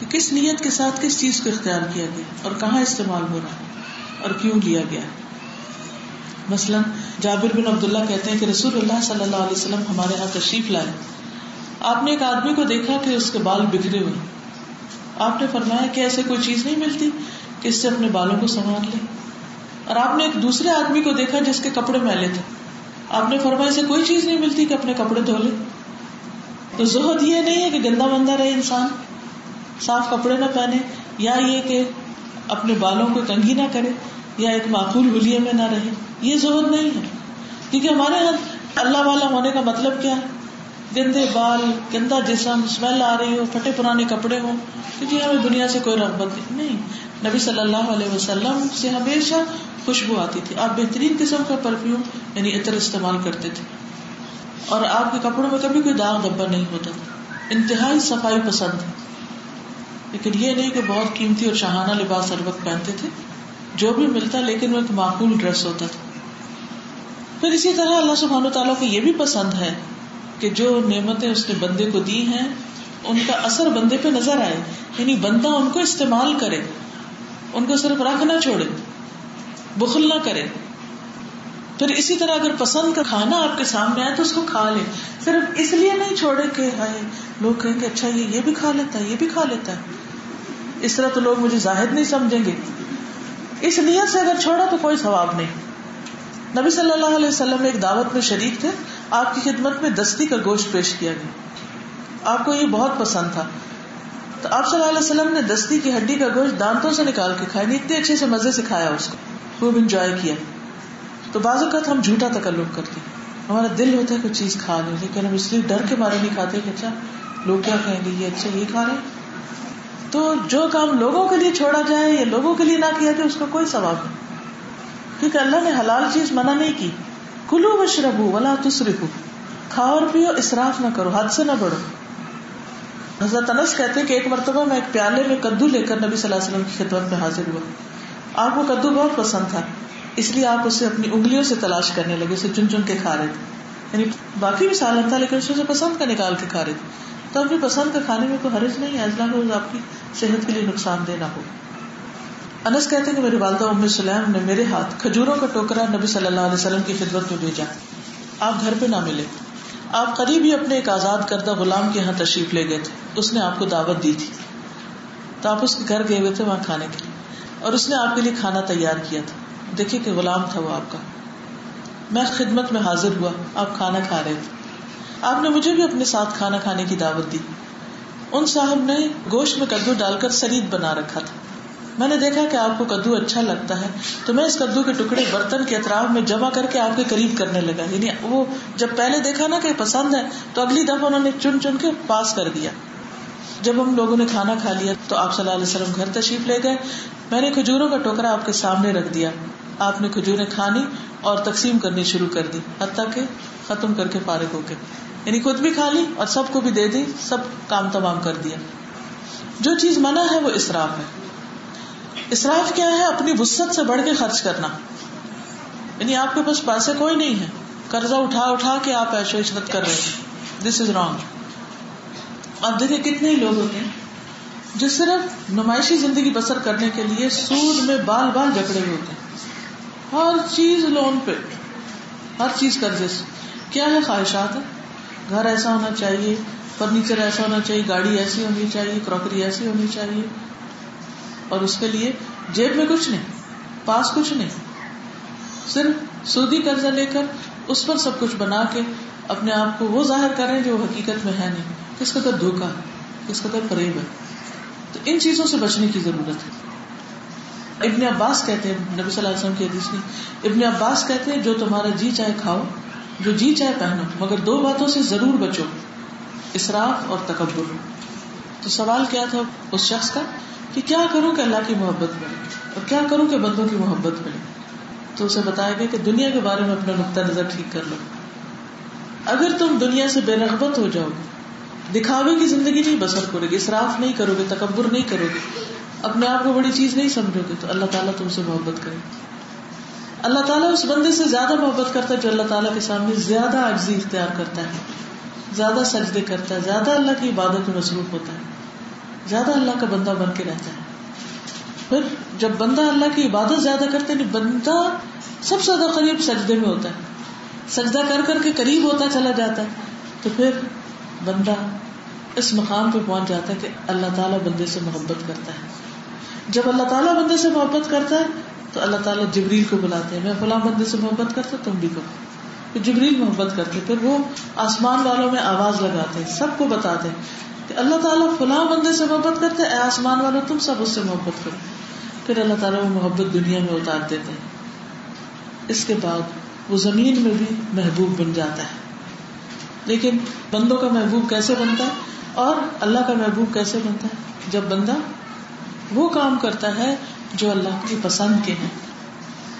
کہ کس نیت کے ساتھ کس چیز کو اختیار کیا گیا اور کہاں استعمال ہو رہا ہے اور کیوں لیا گیا مثلاً جابر بن عبداللہ کہتے ہیں کہ رسول اللہ صلی اللہ علیہ وسلم ہمارے یہاں تشریف لائے۔ آپ نے ایک آدمی کو دیکھا کہ اس کے بال بکھرے ہوئے آپ نے فرمایا کہ ایسے کوئی چیز نہیں ملتی کہ اس سے اپنے بالوں کو سنبھال لے۔ اور آپ نے ایک دوسرے آدمی کو دیکھا جس کے کپڑے میلے تھے۔ آپ نے فرمایا ایسے کوئی چیز نہیں ملتی کہ اپنے کپڑے دھو لے۔ تو زہد یہ نہیں ہے کہ گندا بندہ رہے انسان۔ صاف کپڑے نہ پہنے، یا یہ کہ اپنے بالوں کو کنگھی نہ کرے، یا ایک معقول ہولیے میں نہ رہے۔ یہ زہد نہیں ہے۔ کیونکہ ہمارے یہاں اللہ والا ہونے کا مطلب کیا ہے؟ گندے بال گندا جسم اسمیل آ رہی ہو، پھٹے پرانے کپڑے ہوں کیونکہ جی ہمیں دنیا سے کوئی رغبت نہیں۔ نبی صلی اللہ علیہ وسلم سے ہمیشہ خوشبو آتی تھی۔ آپ بہترین قسم کا پرفیوم یعنی عطر استعمال کرتے تھے۔ اور آپ کے کپڑوں میں کبھی کوئی داغ دبا نہیں ہوتا۔ تھا انتہائی صفائی پسند لیکن یہ نہیں کہ بہت قیمتی اور شہانہ لباس ہر وقت پہنتے تھے۔ جو بھی ملتا، لیکن وہ ایک معقول ڈریس ہوتا تھا۔ پھر اسی طرح اللہ سبحانہ تعالیٰ کو یہ بھی پسند ہے کہ جو نعمتیں اس نے بندے کو دی ہیں، ان کا اثر بندے پہ نظر آئے۔ یعنی بندہ ان کو استعمال کرے، ان کو صرف رکھ نہ چھوڑے، بخل نہ کرے۔ پھر اسی طرح اگر پسند کا کھانا آپ کے سامنے آئے تو اس کو کھا لے۔ صرف اس لیے نہیں چھوڑے کہ ہائے، لوگ کہیں گے اچھا یہ یہ بھی کھا لیتا ہے، یہ بھی کھا لیتا ہے۔ اس طرح تو لوگ مجھے زاہد نہیں سمجھیں گے۔ اس نیت سے اگر چھوڑا تو کوئی ثواب نہیں۔ نبی صلی اللہ علیہ وسلم ایک دعوت میں شریک تھے، آپ کی خدمت میں دستی کا گوشت پیش کیا گیا۔ آپ کو یہ بہت پسند تھا۔ تو آپ صلی اللہ علیہ وسلم نے دستی کی ہڈی کا گوشت دانتوں سے نکال کے کھایا یعنی اتنے اچھے سے مزے سے کھایا اس کو۔ خوب انجوائے کیا۔ تو بعض اوقات ہم جھوٹا تکلق کرتے ہمارا دل ہوتا ہے کوئی چیز کھا لیں لیکن ہم اس لیے ڈر کے بارے نہیں کھاتے کہ اچھا لوگ کیا کہیں گے؟ یہ اچھا یہ کھا رہے تو جو کام لوگوں کے لیے چھوڑا جائے یا لوگوں کے لیے نہ کیا جائے، اس کا کوئی ثواب نہیں۔ کیونکہ اللہ نے حلال چیز منع نہیں کی۔ کلو و شربو ولا تصرف کھاؤ اور پیو، اسراف نہ کرو، حد سے نہ بڑھو۔ حضرت انس کہتے کہ ایک مرتبہ میں ایک پیالے میں کدو لے کر نبی صلی اللہ علیہ وسلم کی خدمت میں حاضر ہوا۔ آپ کو کدو بہت پسند تھا، اس لیے آپ اسے اپنی انگلیوں سے تلاش کرنے لگے، اسے چن چن کے کھا رہے تھے۔ یعنی باقی بھی سالن تھا لیکن اسے پسند کا نکال کے کھا رہے تھے۔ تو اپنی پسند کا کھانے میں کوئی حرج نہیں ایزلا ہو آپ کی صحت کے لیے نقصان دہ نہ ہو۔ انس کہتے کہ میری والدہ ام سلیم نے میرے ہاتھ کھجوروں کا ٹوکرا نبی صلی اللہ علیہ وسلم کی خدمت میں بھیجا۔ آپ گھر پہ نہ ملے۔ آپ قریب ہی اپنے ایک آزاد کردہ غلام کے یہاں تشریف لے گئے تھے۔ اس نے آپ کو دعوت دی تھی۔ تو آپ اس کے گھر گئے ہوئے تھے وہاں کھانے کے لیے۔ اور اس نے آپ کے لیے کھانا تیار کیا تھا۔ دیکھیے کہ غلام تھا وہ آپ کا۔ میں خدمت میں حاضر ہوا۔ آپ کھانا کھا رہے تھے۔ آپ نے مجھے بھی اپنے ساتھ کھانا کھانے کی دعوت دی۔ ان صاحب نے گوشت میں کدو ڈال کر سرید بنا رکھا تھا۔ میں نے دیکھا کہ آپ کو کدو اچھا لگتا ہے تو میں اس کدو کے ٹکڑے برتن کے اطراف میں جمع کر کے آپ کے قریب کرنے لگا۔ یعنی وہ جب پہلے دیکھا نا کہ پسند ہے، تو اگلی دفعہ انہوں نے چن چن کے پاس کر دیا۔ جب ہم لوگوں نے کھانا کھا لیا تو آپ صلی اللہ علیہ وسلم گھر تشریف لے گئے۔ میں نے کھجوروں کا ٹوکرا آپ کے سامنے رکھ دیا۔ آپ نے کھجوریں کھانی اور تقسیم کرنی شروع کر دی، حتیٰ کہ ختم کر کے فارغ ہو کے۔ یعنی خود بھی کھا لی اور سب کو بھی دے دی، سب کام تمام کر دیا۔ جو چیز منع ہے وہ اسراف ہے۔ اسراف کیا ہے؟ اپنی وسط سے بڑھ کے خرچ کرنا۔ یعنی آپ کے پاس پیسے کوئی نہیں ہے۔ قرضہ اٹھا اٹھا کے آپ ایشو عشرت کر رہے ہیں۔ دس از رانگ آپ دیکھیں کتنے لوگ ہوتے ہیں جو صرف نمائشی زندگی بسر کرنے کے لیے سود میں بال بال جکڑے ہوئے ہوتے ہیں۔ ہر چیز لون پہ، ہر چیز قرضے سے۔ کیا ہے خواہشات؟ گھر ایسا ہونا چاہیے، فرنیچر ایسا ہونا چاہیے، گاڑی ایسی ہونی چاہیے، کراکری ایسی ہونی چاہیے۔ اور اس کے لیے جیب میں کچھ نہیں، پاس کچھ نہیں۔ صرف سودی قرضہ لے کر اس پر سب کچھ بنا کے اپنے آپ کو وہ ظاہر کریں جو حقیقت میں ہے نہیں۔ کس قدر دھوکا کس قدر فریب ہے۔ تو ان چیزوں سے بچنے کی ضرورت ہے۔ ابن عباس کہتے ہیں، نبی صلی اللہ علیہ وسلم کی حدیث میں، ابن عباس کہتے ہیں، جو تمہارا جی چاہے کھاؤ، جو جی چاہے پہنو، مگر دو باتوں سے ضرور بچو، اسراف اور تکبر۔ تو سوال کیا تھا اس شخص کا؟ کہ کیا کروں کہ اللہ کی محبت ملے اور کیا کروں کہ بندوں کی محبت ملے تو اسے بتایا گیا کہ دنیا کے بارے میں اپنا نقطۂ نظر ٹھیک کر لو۔ اگر تم دنیا سے بے رغبت ہو جاؤ گے دکھاوے کی زندگی نہیں بسر کرو گے، اصراف نہیں کرو گے، تکبر نہیں کرو گے، اپنے آپ کو بڑی چیز نہیں سمجھو گے، تو اللہ تعالیٰ تم سے محبت کرے۔ اللہ تعالیٰ اس بندے سے زیادہ محبت کرتا ہے جو اللہ تعالیٰ کے سامنے زیادہ عجزی اختیار کرتا ہے، زیادہ سجدے کرتا ہے، زیادہ اللہ کی عبادت میں مصروف ہوتا ہے۔ زیادہ اللہ کا بندہ بن کے رہتا ہے۔ پھر جب بندہ اللہ کی عبادت زیادہ کرتے ہیں بندہ سب سے زیادہ قریب سجدے میں ہوتا ہے۔ سجدہ کر کر کے قریب ہوتا چلا جاتا ہے۔ تو پھر بندہ اس مقام پہ پہنچ جاتا ہے کہ اللہ تعالیٰ بندے سے محبت کرتا ہے۔ جب اللہ تعالیٰ بندے سے محبت کرتا ہے، تو اللہ تعالیٰ جبریل کو بلاتے ہیں۔ میں فلاں بندے سے محبت کرتا تم بھی کرو۔ جبریل محبت کرتے پھر وہ آسمان والوں میں آواز لگاتے ہیں، سب کو بتاتے ہیں۔ کہ اللہ تعالیٰ فلاں بندے سے محبت کرتے اے آسمان والوں تم سب اس سے محبت کرو۔ پھر اللہ تعالیٰ وہ محبت دنیا میں اتار دیتے ہیں۔ اس کے بعد وہ زمین میں بھی محبوب بن جاتا ہے۔ لیکن بندوں کا محبوب کیسے بنتا ہے؟ اور اللہ کا محبوب کیسے بنتا ہے؟ جب بندہ وہ کام کرتا ہے جو اللہ کی پسند کے ہیں۔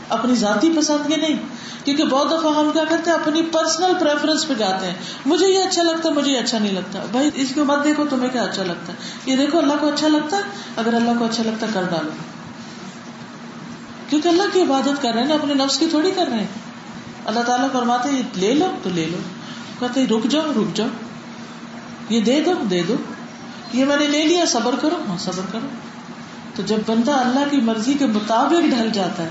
اپنی ذاتی پسند کے نہیں، کیونکہ بہت دفعہ ہم کیا کرتے ہیں، اپنی پرسنل پریفرنس پہ جاتے ہیں۔ مجھے یہ اچھا لگتا ہے، مجھے یہ اچھا نہیں لگتا۔ بھائی، اس کو مت دیکھو، تمہیں کیا اچھا لگتا ہے؟ یہ دیکھو، اللہ کو اچھا لگتا ہے، اگر اللہ کو اچھا لگتا ہے، کر ڈالو۔ کیونکہ اللہ کی عبادت کر رہے ہیں نا، اپنے نفس کی تھوڑی کر رہے ہیں۔ اللہ تعالیٰ فرماتے یہ لے لو تو لے لو۔ کہتے رک جاؤ رک جاؤ۔ یہ دے دو دے دو۔ یہ میں نے لے لیا، صبر کرو۔ ہاں صبر کرو۔ تو جب بندہ اللہ کی مرضی کے مطابق ڈھل جاتا ہے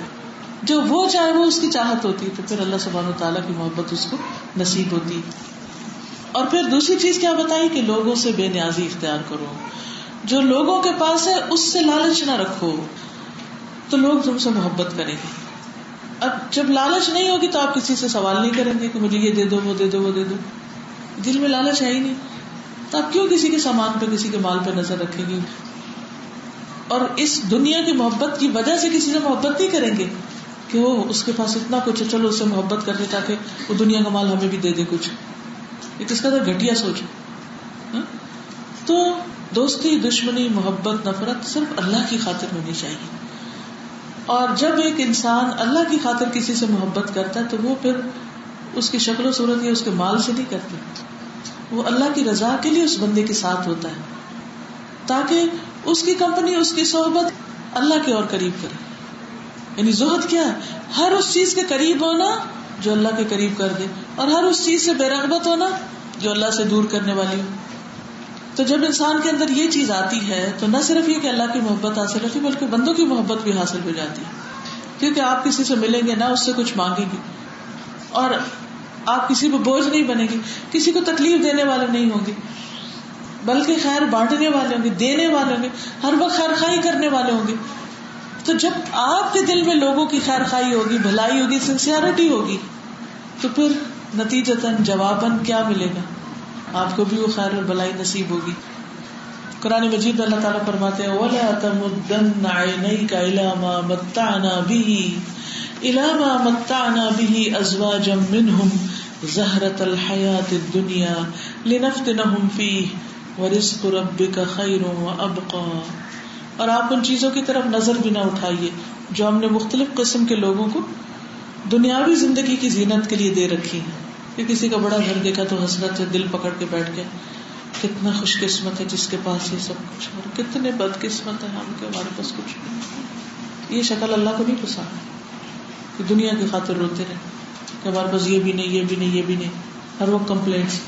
جو وہ چاہے وہ اس کی چاہت ہوتی تو پھر اللہ سبحانہ تعالیٰ کی محبت اس کو نصیب ہوتی۔ اور پھر دوسری چیز کیا بتائی کہ لوگوں سے بے نیازی اختیار کرو۔ جو لوگوں کے پاس ہے اس سے لالچ نہ رکھو۔ تو لوگ تم سے محبت کریں گے۔ اب جب لالچ نہیں ہوگی تو آپ کسی سے سوال نہیں کریں گے کہ مجھے یہ دے دو، وہ دے دو، وہ دے دو۔ دل میں لالچ ہے ہی نہیں۔ تو آپ کیوں کسی کے سامان پہ، کسی کے مال پہ نظر رکھیں گے؟ اور اس دنیا کی محبت کی وجہ سے کسی سے محبت نہیں کریں گے؟ کہ وہ اس کے پاس اتنا کچھ ہے؟ چلو اس سے محبت کر لے تاکہ وہ دنیا کا مال ہمیں بھی دے دے کچھ۔ یہ کس کا تو گھٹیا سوچ ہاں؟ تو دوستی، دشمنی، محبت، نفرت صرف اللہ کی خاطر ہونی چاہیے۔ اور جب ایک انسان اللہ کی خاطر کسی سے محبت کرتا ہے تو وہ پھر اس کی شکل و صورت یا اس کے مال سے نہیں کرتے وہ اللہ کی رضا کے لیے اس بندے کے ساتھ ہوتا ہے۔ تاکہ اس کی کمپنی، اس کی صحبت اللہ کے اور قریب کرے۔ یعنی زہد کیا ہے؟ ہر اس چیز کے قریب ہونا جو اللہ کے قریب کر دے اور ہر اس چیز سے بے رغبت ہونا جو اللہ سے دور کرنے والی ہو۔ تو جب انسان کے اندر یہ چیز آتی ہے، تو نہ صرف یہ کہ اللہ کی محبت حاصل ہوتی، بلکہ بندوں کی محبت بھی حاصل ہو جاتی ہے۔ کیونکہ آپ کسی سے ملیں گے، نہ اس سے کچھ مانگیں گے۔ اور آپ کسی کو بوجھ نہیں بنے گی کسی کو تکلیف دینے والے نہیں ہوں گے۔ بلکہ خیر بانٹنے والے ہوں گے، دینے والے ہوں گے، ہر وقت خیر خائی کرنے والے ہوں گے۔ تو جب آپ کے دل میں لوگوں کی خیر خائی ہوگی، بھلائی ہوگی سنسیئرٹی ہوگی، تو پھر نتیجتاً جواباً کیا ملے گا؟ آپ کو بھی وہ خیر اور بلائی نصیب ہوگی۔ قرآن مجید اللہ تعالیٰ فرماتے ہیں، وَلَا تَمُدَّنَّ عَيْنَيْكَ إِلَى مَا مَتَّعْنَا بِهِ، إِلَى مَا مَتَّعْنَا بِهِ أَزْوَاجًا مِّنْهُمْ زَهْرَةَ الْحَيَاةِ الدُّنْيَا لِنَفْتِنَهُمْ فِيهِ، وَرِزْقُ رَبِّكَ خَيْرٌ وَأَبْقَى۔ اور آپ ان چیزوں کی طرف نظر بھی نہ اٹھائیے جو ہم نے مختلف قسم کے لوگوں کو دنیاوی زندگی کی زینت کے لیے دے رکھی ہے کہ کسی کا بڑا گھر دیکھا تو حسرت سے دل پکڑ کے بیٹھ گیا۔ کتنا خوش قسمت ہے جس کے پاس یہ سب کچھ اور کتنے بد قسمت ہے ہم کے ہمارے پاس کچھ نہیں۔ یہ شکل اللہ کو نہیں پسند کہ دنیا کی خاطر روتے رہے۔ کہ ہمارے پاس یہ بھی نہیں، یہ بھی نہیں، یہ بھی نہیں۔ ہر وہ کمپلینٹس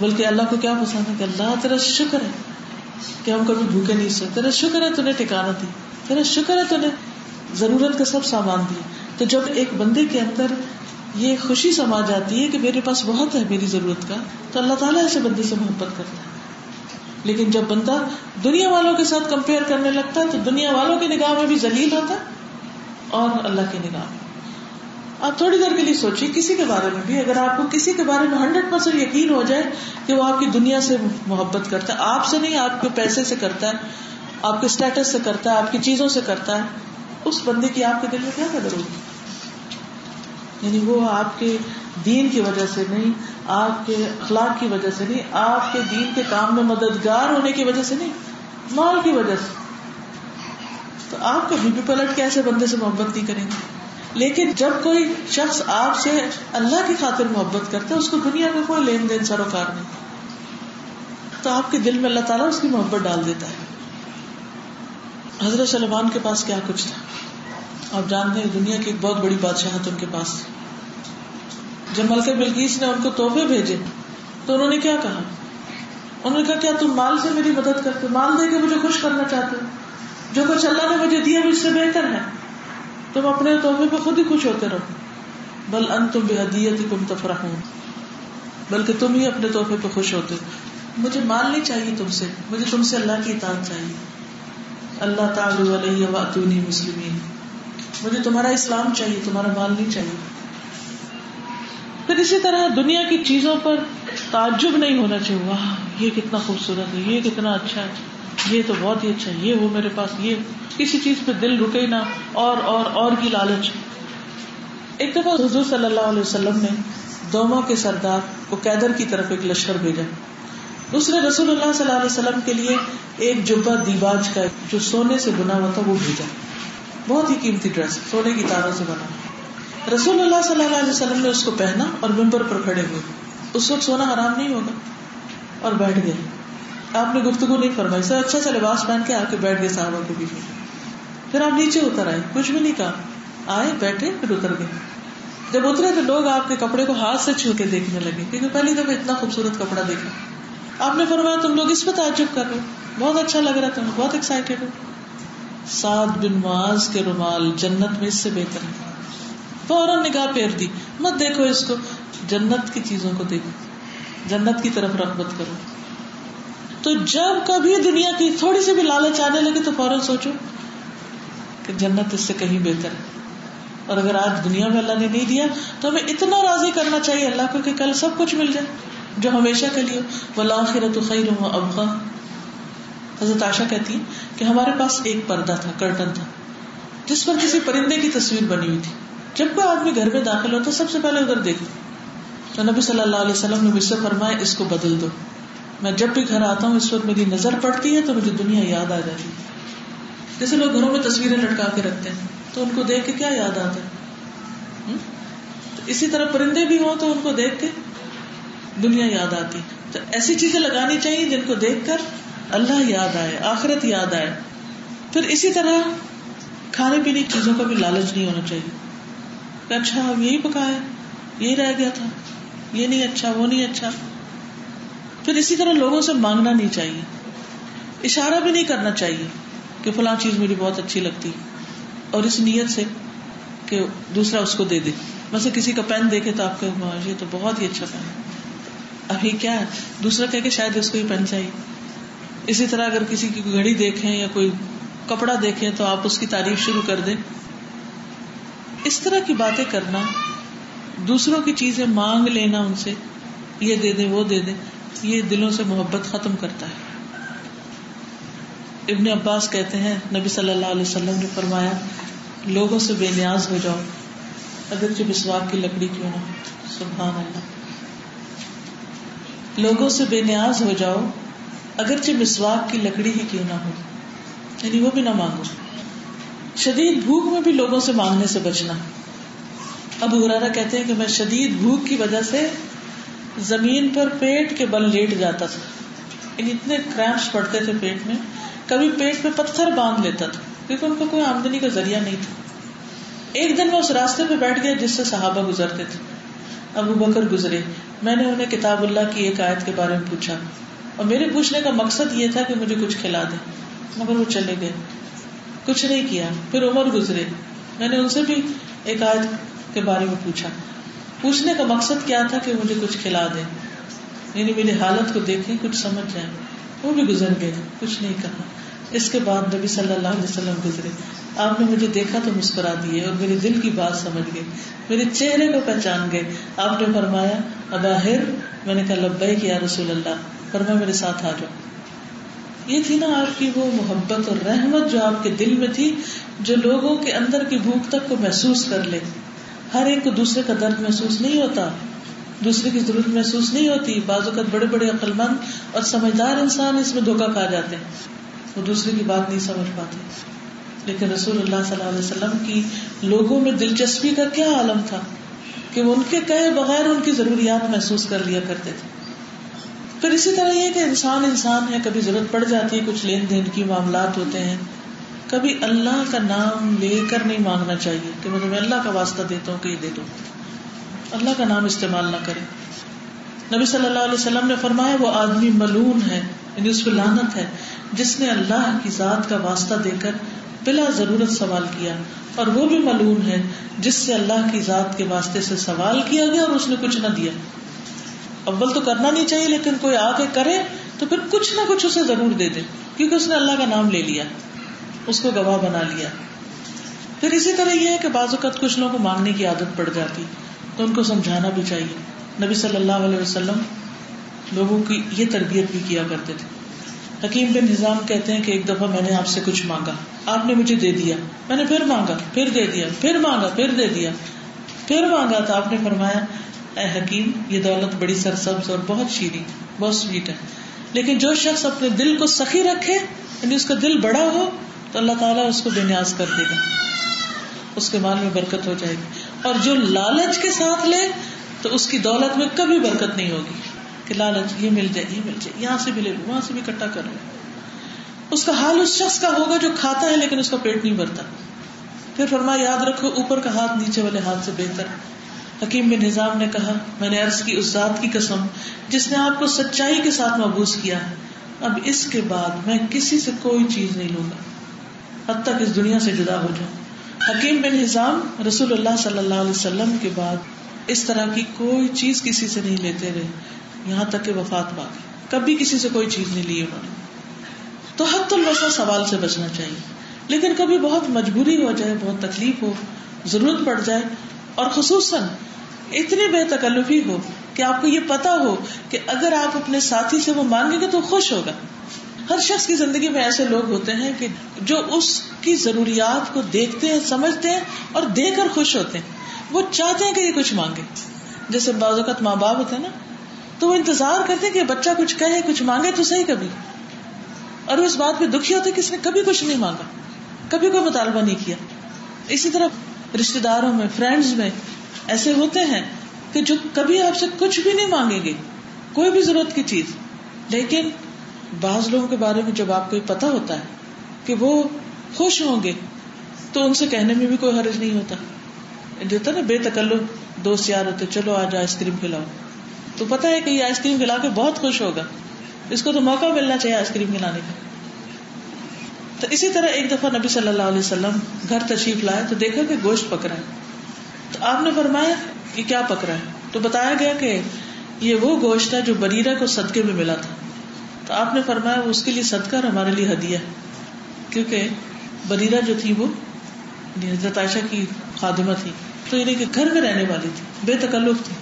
بلکہ اللہ کو کیا پسند ہے؟ کہ اللہ تیرا شکر ہے۔ کہ ہم کبھی بھوکے نہیں سکتے تیرا شکر ہے تھی ٹھکانا دی تیرا شکر ہے تھی ضرورت کا سب سامان دیا۔ تو جب ایک بندے کے اندر یہ خوشی سما جاتی ہے کہ میرے پاس بہت ہے میری ضرورت کا، تو اللہ تعالیٰ ایسے بندے سے محبت کرتا ہے۔ لیکن جب بندہ دنیا والوں کے ساتھ کمپیئر کرنے لگتا ہے تو دنیا والوں کی نگاہ میں بھی ذلیل ہوتا ہے اور اللہ کی نگاہ میں۔ آپ تھوڑی دیر کے لیے سوچیے، کسی کے بارے میں بھی، اگر آپ کو کسی کے بارے میں ہنڈریڈ پرسینٹ یقین ہو جائے کہ وہ آپ کی دنیا سے محبت کرتا ہے، آپ سے نہیں، آپ کے پیسے سے کرتا ہے، آپ کے اسٹیٹس سے کرتا ہے، آپ کی چیزوں سے کرتا ہے، اس بندے کی آپ کے دل میں کیا قدر ہوگی؟ یعنی وہ آپ کے دین کی وجہ سے نہیں، آپ کے اخلاق کی وجہ سے نہیں، آپ کے دین کے کام میں مددگار ہونے کی وجہ سے نہیں، مال کی وجہ سے۔ تو آپ کبھی بھی پلٹ کے ایسے بندے سے محبت نہیں کریں گے۔ لیکن جب کوئی شخص آپ سے اللہ کی خاطر محبت کرتا ہے، اس کو دنیا میں کوئی لین دین سروکار نہیں۔ تو آپ کے دل میں اللہ تعالیٰ اس کی محبت ڈال دیتا ہے۔ حضرت سلمان کے پاس کیا کچھ تھا؟ آپ جانتے ہیں دنیا کی ایک بہت بڑی بادشاہت ان کے پاس۔ جب ملکہ بلکیس نے ان کو تحفے بھیجے، تو انہوں نے کیا کہا؟ انہوں نے کہا، کیا تم مال سے میری مدد کرتے مال دے کے مجھے خوش کرنا چاہتے جو کچھ اللہ نے مجھے دیا، مجھ سے بہتر ہے۔ تم اپنے تحفے پہ خود ہی خوش ہوتے رہو۔ بل ان تم بے حدیت کم تفرح بلکہ تم ہی اپنے تحفے پہ خوش ہوتے۔ مجھے مال نہیں چاہیے تم سے، مجھے تم سے اللہ کی اطاعت چاہیے۔ اللہ تعالی علیہ واتونی مسلمین۔ مجھے تمہارا اسلام چاہیے، تمہارا مال نہیں چاہیے۔ پھر اسی طرح دنیا کی چیزوں پر تعجب نہیں ہونا چاہیے۔ واہ، یہ کتنا خوبصورت ہے، یہ کتنا اچھا ہے۔ یہ تو بہت ہی اچھا ہے، یہ وہ میرے پاس، یہ کسی چیز پہ دل رکے نہ، اور اور اور کی لالچ۔ ایک دفعہ حضور صلی اللہ علیہ وسلم نے دوما کے سردار کو کیدر کی طرف ایک لشکر بھیجا۔ دوسرے رسول اللہ صلی اللہ علیہ وسلم کے لیے ایک جبا دیباج کا جو سونے سے بنا ہوا تھا وہ بھیجا۔ بہت ہی قیمتی ڈریس، سونے کی تاروں سے بنا۔ رسول اللہ صلی اللہ علیہ وسلم نے اس کو پہنا اور ممبر پر کھڑے ہوئے۔ اس وقت سونا حرام نہیں ہوگا اور بیٹھ گئے۔ آپ نے گفتگو نہیں فرمائی۔ سر اچھا سا لباس پہن کے آ کے بیٹھ گئے صاحبہ کے بیچ میں۔ پھر آپ نیچے اتر آئے، کچھ بھی نہیں کہا۔ آئے، بیٹھے، پھر اتر گئے۔ جب اترے تو لوگ آپ کے کپڑے کو ہاتھ سے چھو کے دیکھنے لگے، کیونکہ پہلی دفعہ اتنا خوبصورت کپڑا دیکھا۔ آپ نے فرمایا، تم لوگ اس پہ تعجب کر رہے بہت اچھا لگ رہا تھا بہت ایکسائٹیڈ ہو۔ سعد بن معاذ کے رومال جنت میں اس سے بہتر ہے فوراً نگاہ پھیر دی۔ مت دیکھو اس کو، جنت کی چیزوں کو دیکھو۔ جنت کی طرف رغبت کرو۔ تو جب کبھی دنیا کی تھوڑی سی بھی لالچ آنے لگے تو فوراً سوچو کہ جنت اس سے کہیں بہتر ہے۔ اور اگر آج دنیا میں اللہ نے نہیں دیا تو ہمیں اتنا راضی کرنا چاہیے اللہ کو کہ کل سب کچھ مل جائے، جو ہمیشہ کے لیے۔ وہ خیر ہوں ابغا حضرت آشا کہتی کہ ہمارے پاس ایک پردہ تھا کرٹن تھا، جس پر کسی پرندے کی تصویر بنی ہوئی تھی۔ جب کوئی آدمی گھر میں داخل ہوتا، سب سے پہلے ادھر دیکھ تو نبی صلی اللہ علیہ وسلم نے مجھ سے فرمایا، اس کو بدل دو۔ میں جب بھی گھر آتا ہوں، اس وقت میری نظر پڑتی ہے تو مجھے دنیا یاد آ جاتی ہے۔ جیسے لوگ گھروں میں تصویریں لٹکا کے رکھتے ہیں، تو ان کو دیکھ کے کیا یاد آتا ہے؟ اسی طرح پرندے بھی ہوں تو ان کو دیکھ کے دنیا یاد آتی تو ایسی چیزیں لگانی چاہیے جن کو دیکھ کر اللہ یاد آئے، آخرت یاد آئے۔ پھر اسی طرح کھانے پینے کی چیزوں کا بھی لالچ نہیں ہونا چاہیے۔ کہ اچھا اب یہی پکایا، یہی رہ گیا تھا، یہ نہیں اچھا وہ نہیں اچھا۔ پھر اسی طرح لوگوں سے مانگنا نہیں چاہیے۔ اشارہ بھی نہیں کرنا چاہیے کہ فلاں چیز مجھے بہت اچھی لگتی اور اس نیت سے کہ دوسرا اس کو دے دے۔ ویسے کسی کا پین دیکھے تو آپ کے یہ تو بہت ہی اچھا پین ابھی کیا ہے؟ دوسرا کہ شاید اس کو ہی پین چاہیے۔ اسی طرح اگر کسی کی گھڑی دیکھیں یا کوئی کپڑا دیکھیں تو آپ اس کی تعریف شروع کر دیں۔ اس طرح کی باتیں کرنا، دوسروں کی چیزیں مانگ لینا ان سے، یہ دے دیں، وہ دے دیں۔ یہ دلوں سے محبت ختم کرتا ہے۔ ابن عباس کہتے ہیں، نبی صلی اللہ علیہ وسلم نے فرمایا، لوگوں سے بے نیاز ہو جاؤ، اگر جو کی لکڑی کیوں نہ سبحان اللہ۔ لوگوں سے بے نیاز ہو جاؤ اگرچہ مسواک کی لکڑی ہی کیوں نہ ہو۔ یعنی وہ بھی نہ مانگو۔ شدید بھوک میں بھی لوگوں سے مانگنے سے بچنا۔ اب ہرارا کہتے ہیں کہ میں شدید بھوک کی وجہ سے زمین پر پیٹ کے بل لیٹ جاتا تھا۔ یعنی اتنے کریمپس پڑتے تھے پیٹ میں۔ کبھی پیٹ پہ پتھر باندھ لیتا تھا، کیونکہ ان کو کوئی آمدنی کا ذریعہ نہیں تھا۔ ایک دن میں اس راستے پہ بیٹھ گیا جس سے صحابہ گزرتے تھے۔ ابو بکر گزرے۔ میں نے انہیں کتاب اللہ کی ایک آیت کے بارے میں پوچھا۔ اور میرے پوچھنے کا مقصد یہ تھا کہ مجھے کچھ کھلا دے مگر وہ چلے گئے۔ کچھ نہیں کیا۔ پھر عمر گزرے۔ میں نے ان سے بھی ایک آیت کے بارے میں پوچھا۔ پوچھنے کا مقصد کیا تھا کہ مجھے کچھ کھلا دے یعنی میری حالت کو دیکھیں، کچھ سمجھ جائیں۔ وہ بھی گزر گئے، کچھ نہیں کہا۔ اس کے بعد نبی صلی اللہ علیہ وسلم گزرے۔ آپ نے مجھے دیکھا تو مسکرا دیے اور میرے دل کی بات سمجھ گئے۔ میرے چہرے کو پہچان گئے۔ آپ نے فرمایا اباہر میں نے کہا لبئی کیا رسول اللہ۔ فرمایا، میرے ساتھ آ جاؤ۔ یہ تھی نا آپ کی وہ محبت اور رحمت جو آپ کے دل میں تھی، جو لوگوں کے اندر کی بھوک تک کو محسوس کر لے۔ ہر ایک کو دوسرے کا درد محسوس نہیں ہوتا، دوسرے کی ضرورت محسوس نہیں ہوتی۔ بعض اوقات بڑے بڑے عقل مند اور سمجھدار انسان اس میں دھوکا کھا جاتے ہیں۔ وہ دوسرے کی بات نہیں سمجھ پاتے۔ لیکن رسول اللہ صلی اللہ علیہ وسلم کی لوگوں میں دلچسپی کا کیا عالم تھا کہ وہ ان کے کہے بغیر ان کی ضروریات محسوس کر لیا کرتے تھے۔ پھر اسی طرح یہ کہ انسان انسان ہے، کبھی ضرورت پڑ جاتی ہے، کچھ لین دین کی معاملات ہوتے ہیں۔ کبھی اللہ کا نام لے کر نہیں مانگنا چاہیے کہ مطلب میں تمہیں اللہ کا واسطہ دیتا ہوں کہ یہ دے دو۔ اللہ کا نام استعمال نہ کرے نبی صلی اللہ علیہ وسلم نے فرمایا، وہ آدمی ملون ہے یعنی اس پہ لانت ہے، جس نے اللہ کی ذات کا واسطہ دے کر بلا ضرورت سوال کیا۔ اور وہ بھی ملون ہے، جس سے اللہ کی ذات کے واسطے سے سوال کیا گیا اور اس نے کچھ نہ دیا۔ اول تو کرنا نہیں چاہیے، لیکن کوئی آ کے کرے تو پھر کچھ نہ کچھ اسے ضرور دے دے، کیونکہ اس نے اللہ کا نام لے لیا۔ اس کو گواہ بنا لیا۔ پھر اسی طرح یہ ہے کہ بعض اوقات کچھ لوگوں کو مانگنے کی عادت پڑ جاتی، تو ان کو سمجھانا بھی چاہیے۔ نبی صلی اللہ علیہ وسلم لوگوں کی یہ تربیت بھی کیا کرتے تھے۔ حکیم بن نظام کہتے ہیں کہ ایک دفعہ میں نے آپ سے کچھ مانگا۔ آپ نے مجھے دے دیا۔ میں نے پھر مانگا، پھر دے دیا، پھر مانگا، پھر دے دیا، پھر مانگا۔ تو آپ نے فرمایا، اے حکیم، یہ دولت بڑی سرسبز اور بہت شیریں، بہت سویٹ ہے۔ لیکن جو شخص اپنے دل کو سخی رکھے یعنی اس کا دل بڑا ہو تو اللہ تعالیٰ اس کو بے نیاز کر دے گا۔ اس کے مال میں برکت ہو جائے گی۔ اور جو لالچ کے ساتھ لے، تو اس کی دولت میں کبھی برکت نہیں ہوگی۔ کہ لالچ، یہ مل جائے، یہ مل جائے، یہاں سے بھی لے لو، وہاں سے بھی اکٹھا کر لو۔ اس کا حال اس شخص کا ہوگا جو کھاتا ہے لیکن اس کا پیٹ نہیں بھرتا۔ پھر فرما یاد رکھو، اوپر کا ہاتھ نیچے والے ہاتھ سے بہتر۔ حکیم بن نظام نے کہا، میں نے عرض کی، اس ذات کی قسم جس نے آپ کو سچائی کے ساتھ محبوس کیا اب اس کے بعد میں کسی سے کوئی چیز نہیں لوں گا۔ حد تک اس دنیا سے جدا ہو جاؤں۔ حکیم بن نظام رسول اللہ صلی اللہ علیہ وسلم کے بعد اس طرح کی کوئی چیز کسی سے نہیں لیتے رہے۔ یہاں تک کہ وفات پا گئی کبھی کسی سے کوئی چیز نہیں لی انہوں نے۔ تو حت الوسا سوال سے بچنا چاہیے۔ لیکن کبھی بہت مجبوری ہو جائے، بہت تکلیف ہو، ضرورت پڑ جائے، اور خصوصاً اتنی بے تکلفی ہو کہ آپ کو یہ پتا ہو کہ اگر آپ اپنے ساتھی سے وہ مانگیں گے تو خوش ہوگا۔ ہر شخص کی زندگی میں ایسے لوگ ہوتے ہیں کہ جو اس کی ضروریات کو دیکھتے ہیں، سمجھتے ہیں اور دے کر خوش ہوتے ہیں۔ وہ چاہتے ہیں کہ یہ کچھ مانگے۔ جیسے بعض اوقات ماں باپ ہوتے ہیں نا، تو وہ انتظار کرتے کہ بچہ کچھ کہے، کچھ مانگے تو صحیح کبھی۔ اور وہ اس بات پہ دکھی ہوتے کہ اس نے کبھی کچھ نہیں مانگا۔ کبھی کوئی مطالبہ نہیں کیا۔ اسی طرح رشتے داروں میں فرینڈس میں ایسے ہوتے ہیں کہ جو کبھی آپ سے کچھ بھی نہیں مانگیں گے، کوئی بھی ضرورت کی چیز۔ لیکن بعض لوگوں کے بارے میں جب آپ کو پتا ہوتا ہے کہ وہ خوش ہوں گے، تو ان سے کہنے میں بھی کوئی حرج نہیں ہوتا۔ جو نا، بے تکلف، دوست یار ہوتے، چلو آج آئس کریم کھلاؤ۔ تو پتا ہے کہ یہ آئس کریم کھلا کے بہت خوش ہوگا۔ اس کو تو موقع ملنا چاہیے آئس کریم کھلانے کا۔ تو اسی طرح ایک دفعہ نبی صلی اللہ علیہ وسلم گھر تشریف لائے تو دیکھا کہ گوشت پکڑا ہے۔ تو آپ نے فرمایا کہ کیا پکڑا ہے؟ تو بتایا گیا کہ یہ وہ گوشت ہے جو بریرا کو صدقے میں ملا تھا۔ تو آپ نے فرمایا اس کے لیے صدقہ اور ہمارے لیے ہدیہ کیونکہ بریرا جو تھی وہ یعنی حضرت عائشہ کی خادمہ تھی، تو یعنی کہ گھر میں رہنے والی تھی، بے تکلف تھی۔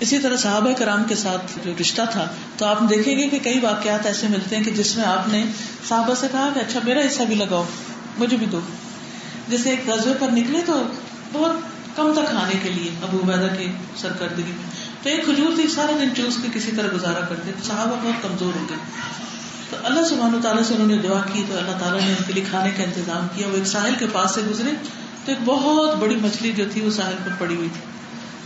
اسی طرح صحابہ کرام کے ساتھ جو رشتہ تھا، تو آپ دیکھیں گے کہ کئی واقعات ایسے ملتے ہیں کہ جس میں آپ نے صحابہ سے کہا کہ اچھا میرا حصہ بھی لگاؤ، مجھے بھی دو۔ جیسے ایک غزبے پر نکلے تو بہت کم تک کھانے کے لیے، ابو عبیدہ کی سرکردگی۔ میں تو ایک کھجور تھی سارا دن چوس کے کسی طرح گزارا کرتے تو صحابہ بہت کمزور ہو گئے۔ تو اللہ سبحان و تعالیٰ سے انہوں نے دعا کی، تو اللہ تعالیٰ نے ان کے لیے کھانے کا انتظام کیا۔ وہ ایک ساحل کے پاس سے گزرے، تو ایک بہت بڑی مچھلی جو تھی وہ ساحل پر پڑی ہوئی تھی۔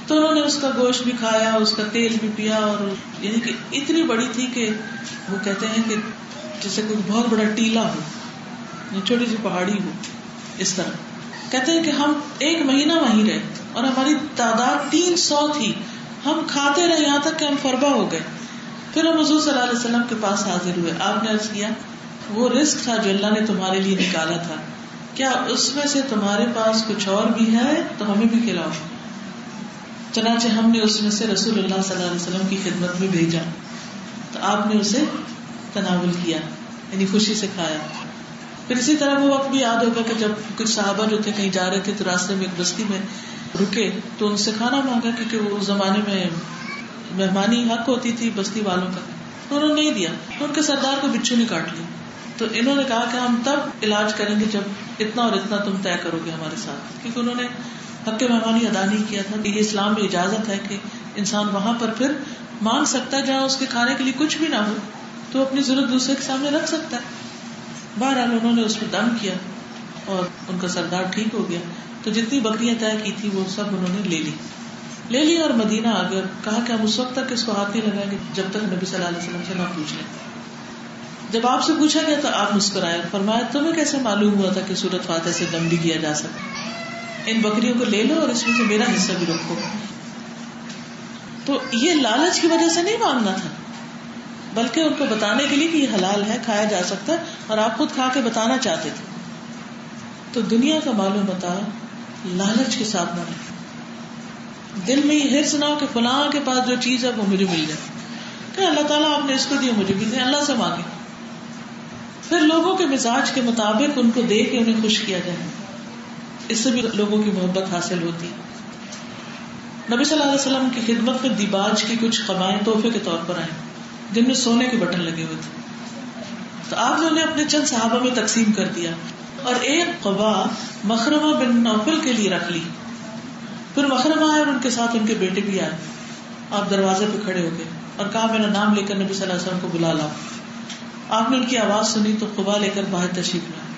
تو انہوں نے اس کا گوشت بھی کھایا، اس کا تیل بھی پیا اور یعنی کہ اتنی بڑی تھی کہ وہ کہتے ہیں کہ جیسے کوئی بہت بڑا ٹیلا ہو یعنی چھوٹی سی پہاڑی ہو، اس طرح۔ کہتے ہیں کہ ہم ایک مہینہ وہیں رہے اور ہماری تعداد تین سو تھی۔ ہم کھاتے رہے یہاں تک کہ ہم فربا ہو گئے۔ پھر ہم حضور صلی اللہ علیہ وسلم کے پاس حاضر ہوئے۔ آپ نے کیا، وہ رسک تھا جو اللہ نے تمہارے لیے نکالا تھا۔ کیا اس میں سے تمہارے پاس کچھ اور بھی ہے؟ تو ہمیں بھی کھلاؤ۔ چنانچہ ہم نے اس میں سے رسول اللہ صلی اللہ علیہ وسلم کی خدمت میں بھیجا۔ تو آپ نے اسے تناول کیا یعنی خوشی سے کھایا۔ پھر اسی طرح وہ وقت بھی یاد ہوگا کہ جب کچھ صحابہ جو تھے کہیں جا رہے تھے تو راستے میں ایک بستی میں رکے تو ان سے کھانا مانگا کیونکہ وہ اس زمانے میں مہمانی حق ہوتی تھی بستی والوں کا۔ تو انہوں نے نہیں دیا۔ تو ان کے سردار کو بچھو نے کاٹ لیا۔ تو انہوں نے کہا کہ ہم تب علاج کریں گے جب اتنا اور اتنا تم طے کرو گے ہمارے ساتھ۔ کیونکہ انہوں نے حق مہمانی ادا نہیں کیا تھا۔ یہ اسلام میں اجازت ہے کہ انسان وہاں پر پھر مانگ سکتا ہے جہاں اس کے کھانے کے لیے کچھ بھی نہ ہو۔ تو اپنی ضرورت دوسرے کے سامنے رکھ سکتا ہے۔ بہرحال انہوں نے اس پہ دم کیا اور ان کا سردار ٹھیک ہو گیا۔ تو جتنی بکریاں طے کی تھی وہ سب انہوں نے لے لی۔ لے لی اور مدینہ آ گیا۔ کہا کہ ہم اس وقت تک اس کو ہاتھ نہیں لگائیں گے جب تک نبی صلی اللہ علیہ وسلم سے نہ پوچھ لیں۔ جب آپ سے پوچھا گیا تو آپ مسکرائے فرمایا، تمہیں کیسے معلوم ہوا تھا کہ سورت فاتح سے دم بھی کیا جا سکتا ان بکریوں کو لے لو اور اس میں سے میرا حصہ بھی رکھو۔ تو یہ لالچ کی وجہ سے نہیں مانگنا تھا۔ بلکہ ان کو بتانے کے لیے کہ یہ حلال ہے، کھایا جا سکتا ہے، اور آپ خود کھا کے بتانا چاہتے تھے۔ تو دنیا کا معلوم بتا لالچ کے ساتھ نہ دل میں یہ ہرس نہ ہو کہ فلاں کے پاس جو چیز ہے وہ مجھے مل جائے۔ کہ اللہ تعالیٰ آپ نے اس کو دیا، مجھے بھی دیا، اللہ سے مانگے۔ پھر لوگوں کے مزاج کے مطابق ان کو دے کے انہیں خوش کیا جائے۔ اس سے بھی لوگوں کی محبت حاصل ہوتی۔ نبی صلی اللہ علیہ وسلم کی خدمت میں دیباج کی کچھ قبائیں تحفے کے طور پر آئیں جن میں سونے کے بٹن لگے ہوئے تھے۔ تو آپ نے اپنے چند صحابہ میں تقسیم کر دیا اور ایک قبا مخرمہ بن نوفل کے لیے رکھ لی۔ پھر مخرمہ آئے اور ان کے ساتھ ان کے بیٹے بھی آئے۔ آپ دروازے پہ کھڑے ہو گئے اور کہا میرا نام لے کر نبی صلی اللہ علیہ وسلم کو بلا لاؤ آپ نے ان کی آواز سنی تو قبا لے کر باہر تشریف لائے۔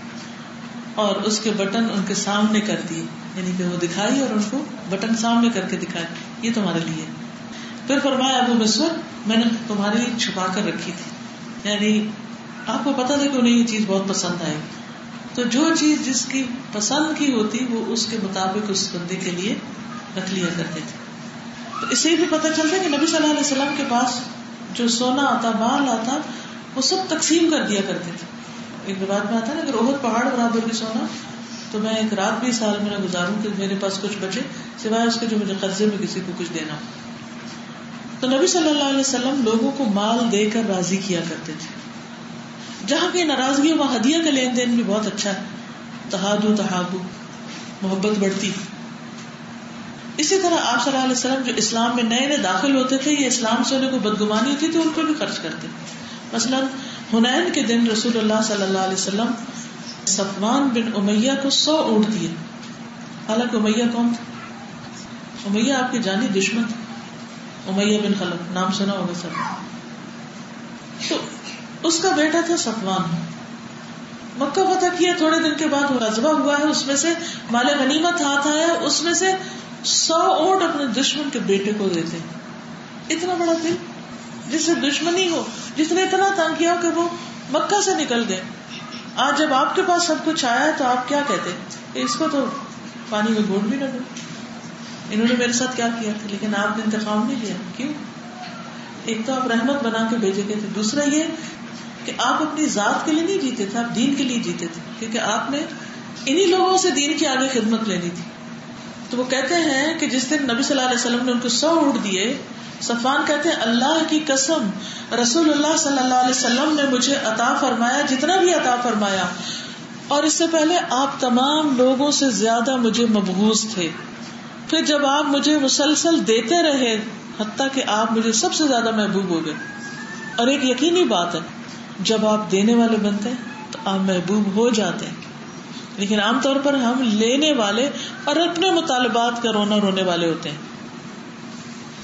اور اس کے بٹن ان کے سامنے کر دیے یعنی کہ وہ دکھائی اور ان کو بٹن سامنے کر کے دکھائی یہ تمہارے لیے پھر فرمایا، ابو مسور میں نے تمہاری چھپا کر رکھی تھی۔ یعنی آپ کو پتا تھا کہ انہیں یہ چیز بہت پسند آئے تو جو چیز جس کی پسند کی ہوتی، وہ اس کے مطابق اس بندے کے لیے رکھ لیا کرتے تھے۔ تو اس سے بھی پتا چلتا کہ نبی صلی اللہ علیہ وسلم کے پاس جو سونا آتا مال آتا، وہ سب تقسیم کر دیا کرتے تھے۔ ایک بات میں آتا نا، اگر اہد پہاڑ برابر بھی سونا، تو میں ایک رات بھی سال میں گزاروں کہ میرے پاس کچھ بچے، سوائے اس کے جو مجھے قرضے میں کسی کو کچھ دینا تو نبی صلی اللہ علیہ وسلم لوگوں کو مال دے کر راضی کیا کرتے تھے۔ جہاں کی ناراضگی وہاں ہدیہ کا لین دین بھی بہت اچھا ہے۔ تحادو تحابو، محبت بڑھتی۔ اسی طرح آپ صلی اللہ علیہ وسلم جو اسلام میں نئے نئے داخل ہوتے تھے، یہ اسلام سے انہیں کو بدگمانی ہوتی تھی، ان کو بھی خرچ کرتے۔ مثلاً ہنین کے دن رسول اللہ صلی اللہ علیہ وسلم سفمان بن امیہ کو سو اونٹ دیے۔ حالانکہ امیہ کون تھا؟ امیہ آپ کی جانی دشمن تھا۔ امیہ بن خلق نام سنا ہوگا سر تو اس کا بیٹا تھا سفوان مکہ فتح کیا، تھوڑے دن کے بعد وہ رضبہ ہوا ہے، اس میں سے مال غنیمت ہاتھ آیا، اس میں سے سو اونٹ اپنے دشمن کے بیٹے کو دیتے۔ اتنا بڑا دل، جس سے دشمنی ہو، جس نے اتنا تنگ کیا کہ وہ مکہ سے نکل گئے۔ آج جب آپ کے پاس سب کچھ آیا ہے تو آپ کیا کہتے؟ اس کو تو پانی میں گھوٹ بھی نہ دو۔ انہوں نے میرے ساتھ کیا کیا تھا؟ لیکن آپ نے انتخاب نہیں لیا. کیوں؟ ایک تو آپ رحمت بنا کے بھیجے گئے تھے. دوسرا یہ کہ آپ اپنی ذات کے لیے نہیں جیتے تھے، آپ دین کے لیے جیتے تھے، کیونکہ آپ نے انہیں لوگوں سے دین کی آگے خدمت لینی تھی۔ تو وہ کہتے ہیں کہ جس دن نبی صلی اللہ علیہ وسلم نے ان کو سو اٹھ دیے صفان کہتے ہیں، اللہ کی قسم، رسول اللہ صلی اللہ علیہ وسلم نے مجھے عطا فرمایا، جتنا بھی عطا فرمایا۔ اور اس سے پہلے آپ تمام لوگوں سے زیادہ مجھے مبغوز تھے۔ پھر جب آپ مجھے مسلسل دیتے رہے، حتیٰ کہ آپ مجھے سب سے زیادہ محبوب ہو گئے۔ اور ایک یقینی بات ہے، جب آپ دینے والے بنتے ہیں، تو آپ محبوب ہو جاتے ہیں۔ لیکن عام طور پر ہم لینے والے اور اپنے مطالبات کا رونا رونے والے ہوتے ہیں۔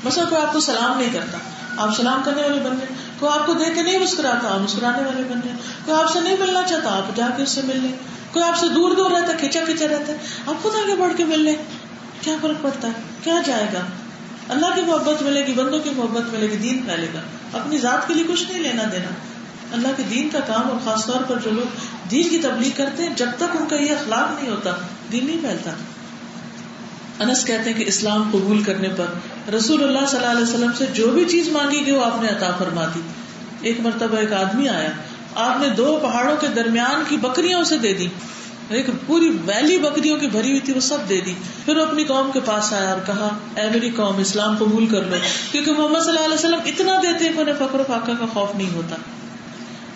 بس کوئی آپ کو سلام نہیں کرتا، آپ سلام کرنے والے بن گئے۔ کوئی آپ کو دیکھ کے نہیں مسکراتا، آپ مسکرانے والے بن گئے۔ کوئی آپ سے نہیں ملنا چاہتا، آپ جا کے اس سے مل لیں۔ کوئی آپ سے دور دور رہتا کھینچا کھینچا رہتا ہے۔ آپ خود آگے بڑھ کے مل لیں۔ کیا فرق پڑتا ہے؟ کیا جائے گا؟ اللہ کی محبت ملے گی، بندوں کی محبت ملے گی، دین پھیلے گا۔ اپنی ذات کے لیے کچھ نہیں لینا دینا۔ اللہ کے دین کا کام اور خاص طور پر جو لوگ دین کی تبلیغ کرتے ہیں، جب تک ان کا یہ اخلاق نہیں ہوتا، دین نہیں پھیلتا۔ انس کہتے ہیں کہ اسلام قبول کرنے پر رسول اللہ صلی اللہ علیہ وسلم سے جو بھی چیز مانگی گئی، وہ آپ نے عطا فرما دی۔ ایک مرتبہ ایک آدمی آیا۔ آپ نے دو پہاڑوں کے درمیان کی بکریاں اسے دے دی ایک پوری ویلی بکریوں کی بھری ہوئی تھی، وہ سب دے دی۔ پھر وہ اپنی قوم کے پاس آیا اور کہا، اے میری قوم، اسلام قبول کر لو۔ کیونکہ محمد صلی اللہ علیہ وسلم اتنا دیتے انہیں فخر و فاقہ کا خوف نہیں ہوتا۔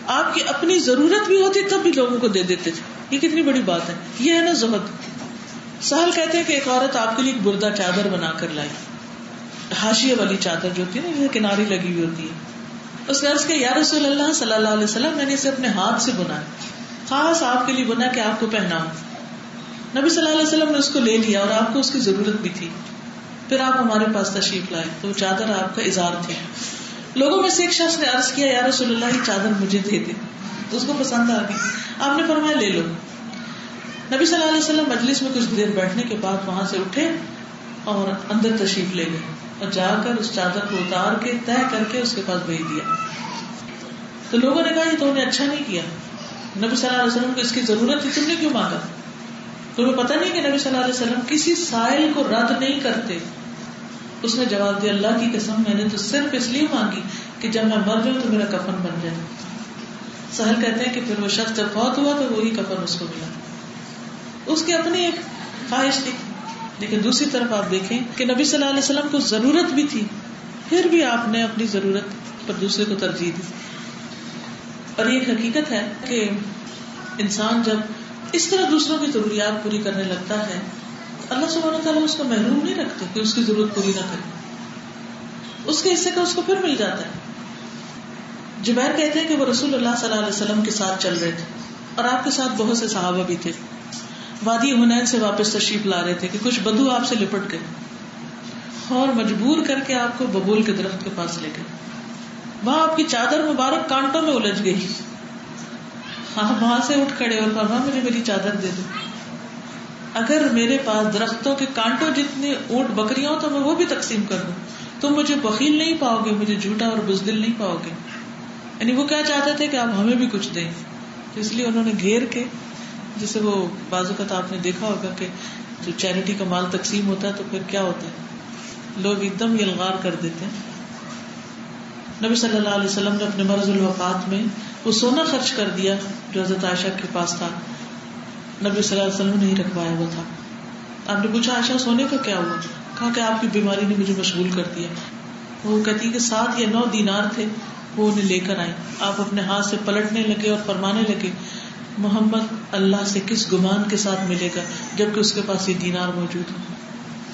آپ کی اپنی ضرورت بھی ہوتی، تب بھی لوگوں کو دے دیتے۔ تھے یہ کتنی بڑی بات ہے۔ یہ ہے نا زہد۔ سہل کہتے ہیں کہ ایک عورت آپ کے لیے ایک بردہ چادر بنا کر لائی۔ ہاشیے والی چادر جو ہوتی ہے نا کناری لگی ہوئی ہوتی ہے۔ اس نے عرض کہ یا رسول اللہ صلی اللہ علیہ وسلم، میں نے اسے اپنے ہاتھ سے بنا خاص آپ کے لیے بنا کہ آپ کو پہنا نبی صلی اللہ علیہ وسلم نے اس کو لے لیا اور آپ کو اس کی ضرورت بھی تھی۔ پھر آپ ہمارے پاس تشریف لائے۔ تو چادر آپ کا اظہار تھی۔ لوگوں میں سے ایک شخص نے عرض کیا، یا رسول اللہ، یہ چادر مجھے دے دے۔ تو اس کو پسند آ گئی۔ آپ نے فرمایا، لے لو۔ نبی صلی اللہ علیہ وسلم مجلس میں کچھ دیر بیٹھنے کے بعد وہاں سے اٹھے اور اندر تشریف لے گئے اور جا کر اس چادر کو اتار کے طے کر کے اس کے پاس بھیج دیا۔ تو لوگوں نے کہا، یہ تو انہیں اچھا نہیں کیا۔ نبی صلی اللہ علیہ وسلم کو اس کی ضرورت تھی، تم نے کیوں مانگا؟ تمہیں پتا نہیں کہ نبی صلی اللہ علیہ وسلم کسی سائل کو رد نہیں کرتے۔ اس نے جواب دیا، اللہ کی قسم، میں نے تو صرف اس لیے مانگی کہ جب میں مر جاؤں تو میرا کفن بن جائے۔ سہل کہتے ہیں کہ پھر وہ شخص جب بہت ہوا تو وہی کفن اس کو ملا۔ اس کی اپنی ایک خواہش تھی۔ لیکن دوسری طرف آپ دیکھیں کہ نبی صلی اللہ علیہ وسلم کو ضرورت بھی تھی۔ پھر بھی آپ نے اپنی ضرورت پر دوسرے کو ترجیح دی۔ اور یہ ایک حقیقت ہے کہ انسان جب اس طرح دوسروں کی ضروریات پوری کرنے لگتا ہے اللہ سبحانہ تعالیٰ اس کو محروم نہیں رکھتے کہ اس کی ضرورت پوری نہ کرے۔ اس کے حصے کا اس کو پھر مل جاتا ہے۔ جبیر کہتے ہیں کہ وہ رسول اللہ صلی اللہ علیہ وسلم کے ساتھ چل رہے تھے اور آپ کے ساتھ بہت سے صحابہ بھی تھے۔ وادی ہنین سے واپس تشریف لا رہے تھے کہ کچھ بدو آپ سے لپٹ گئے۔ اور مجبور کر کے آپ کو ببول کے درخت کے پاس لے گئے۔ وہاں آپ کی چادر مبارک کانٹوں میں الجھ گئی۔ آپ وہاں سے اٹھ کھڑے اور کہا مجھے میری چادر دے دو۔ اگر میرے پاس درختوں کے کانٹوں جتنے اونٹ بکریاں تو میں وہ بھی تقسیم کر دوں۔ تم مجھے بخیل نہیں پاؤ گے، مجھے جھوٹا اور بزدل نہیں پاؤ گے۔ یعنی وہ کیا چاہتے تھے کہ آپ ہمیں بھی کچھ دیں۔ تو اس لیے انہوں نے گھیر کے جسے وہ بازو کا تو آپ نے دیکھا ہوگا کہ جو چیریٹی کا مال تقسیم ہوتا ہے تو پھر کیا ہوتا ہے؟ لوگ ایک دم یلغار کر دیتے ہیں۔ نبی صلی اللہ علیہ وسلم نے اپنے مرض الوفات میں وہ سونا خرچ کر دیا جو حضرت عائشہ کے پاس تھا۔ نبی صلی اللہ علیہ وسلم نے نہیں رکھوایا وہ تھا۔ آپ نے پوچھا، عائشہ، سونے کا کیا ہوا؟ کہا کہ آپ کی بیماری نے مجھے مشغول کر دیا۔ وہ کہتی کہ سات یا نو دینار تھے، وہ انہیں لے کر آئے آپ اپنے ہاتھ سے پلٹنے لگے اور فرمانے لگے، محمد، اللہ سے کس گمان کے ساتھ ملے گا جبکہ اس کے پاس یہ دینار موجود ہو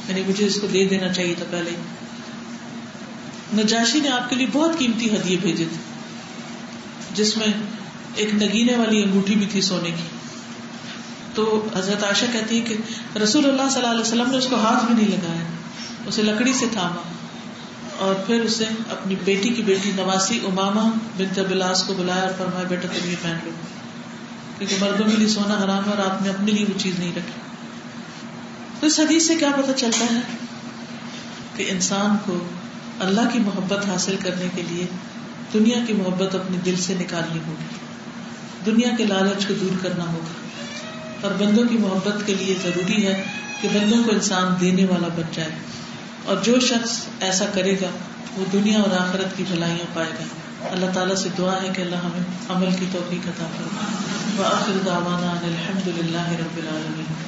یعنی مجھے اس کو دے دینا چاہیے تھا پہلے۔ نجاشی نے آپ کے لیے بہت قیمتی ہدیے بھیجے تھے، جس میں ایک نگینے والی انگوٹھی بھی تھی سونے کی۔ تو حضرت عائشہ کہتی ہے کہ رسول اللہ صلی اللہ علیہ وسلم نے اس کو ہاتھ بھی نہیں لگایا، اسے لکڑی سے تھاما اور پھر اسے اپنی بیٹی کی بیٹی نواسی اماما بنت بلاس کو بلایا اور فرمایا، بیٹا، تم یہ پہن لو۔ کیونکہ مردوں کے لیے سونا حرام ہے اور آپ نے اپنے لیے وہ چیز نہیں رکھی۔ تو اس حدیث سے کیا پتہ چلتا ہے کہ انسان کو اللہ کی محبت حاصل کرنے کے لیے دنیا کی محبت اپنے دل سے نکالنی ہوگی۔ دنیا کے لالچ کو دور کرنا ہوگا۔ اور بندوں کی محبت کے لیے ضروری ہے کہ بندوں کو انسان دینے والا بن جائے۔ اور جو شخص ایسا کرے گا، وہ دنیا اور آخرت کی بھلائیاں پائے گا۔ اللہ تعالیٰ سے دعا ہے کہ اللہ ہمیں عمل کی توفیق عطا فرمائے۔ وآخر دعوانا ان الحمد للہ رب العالمین۔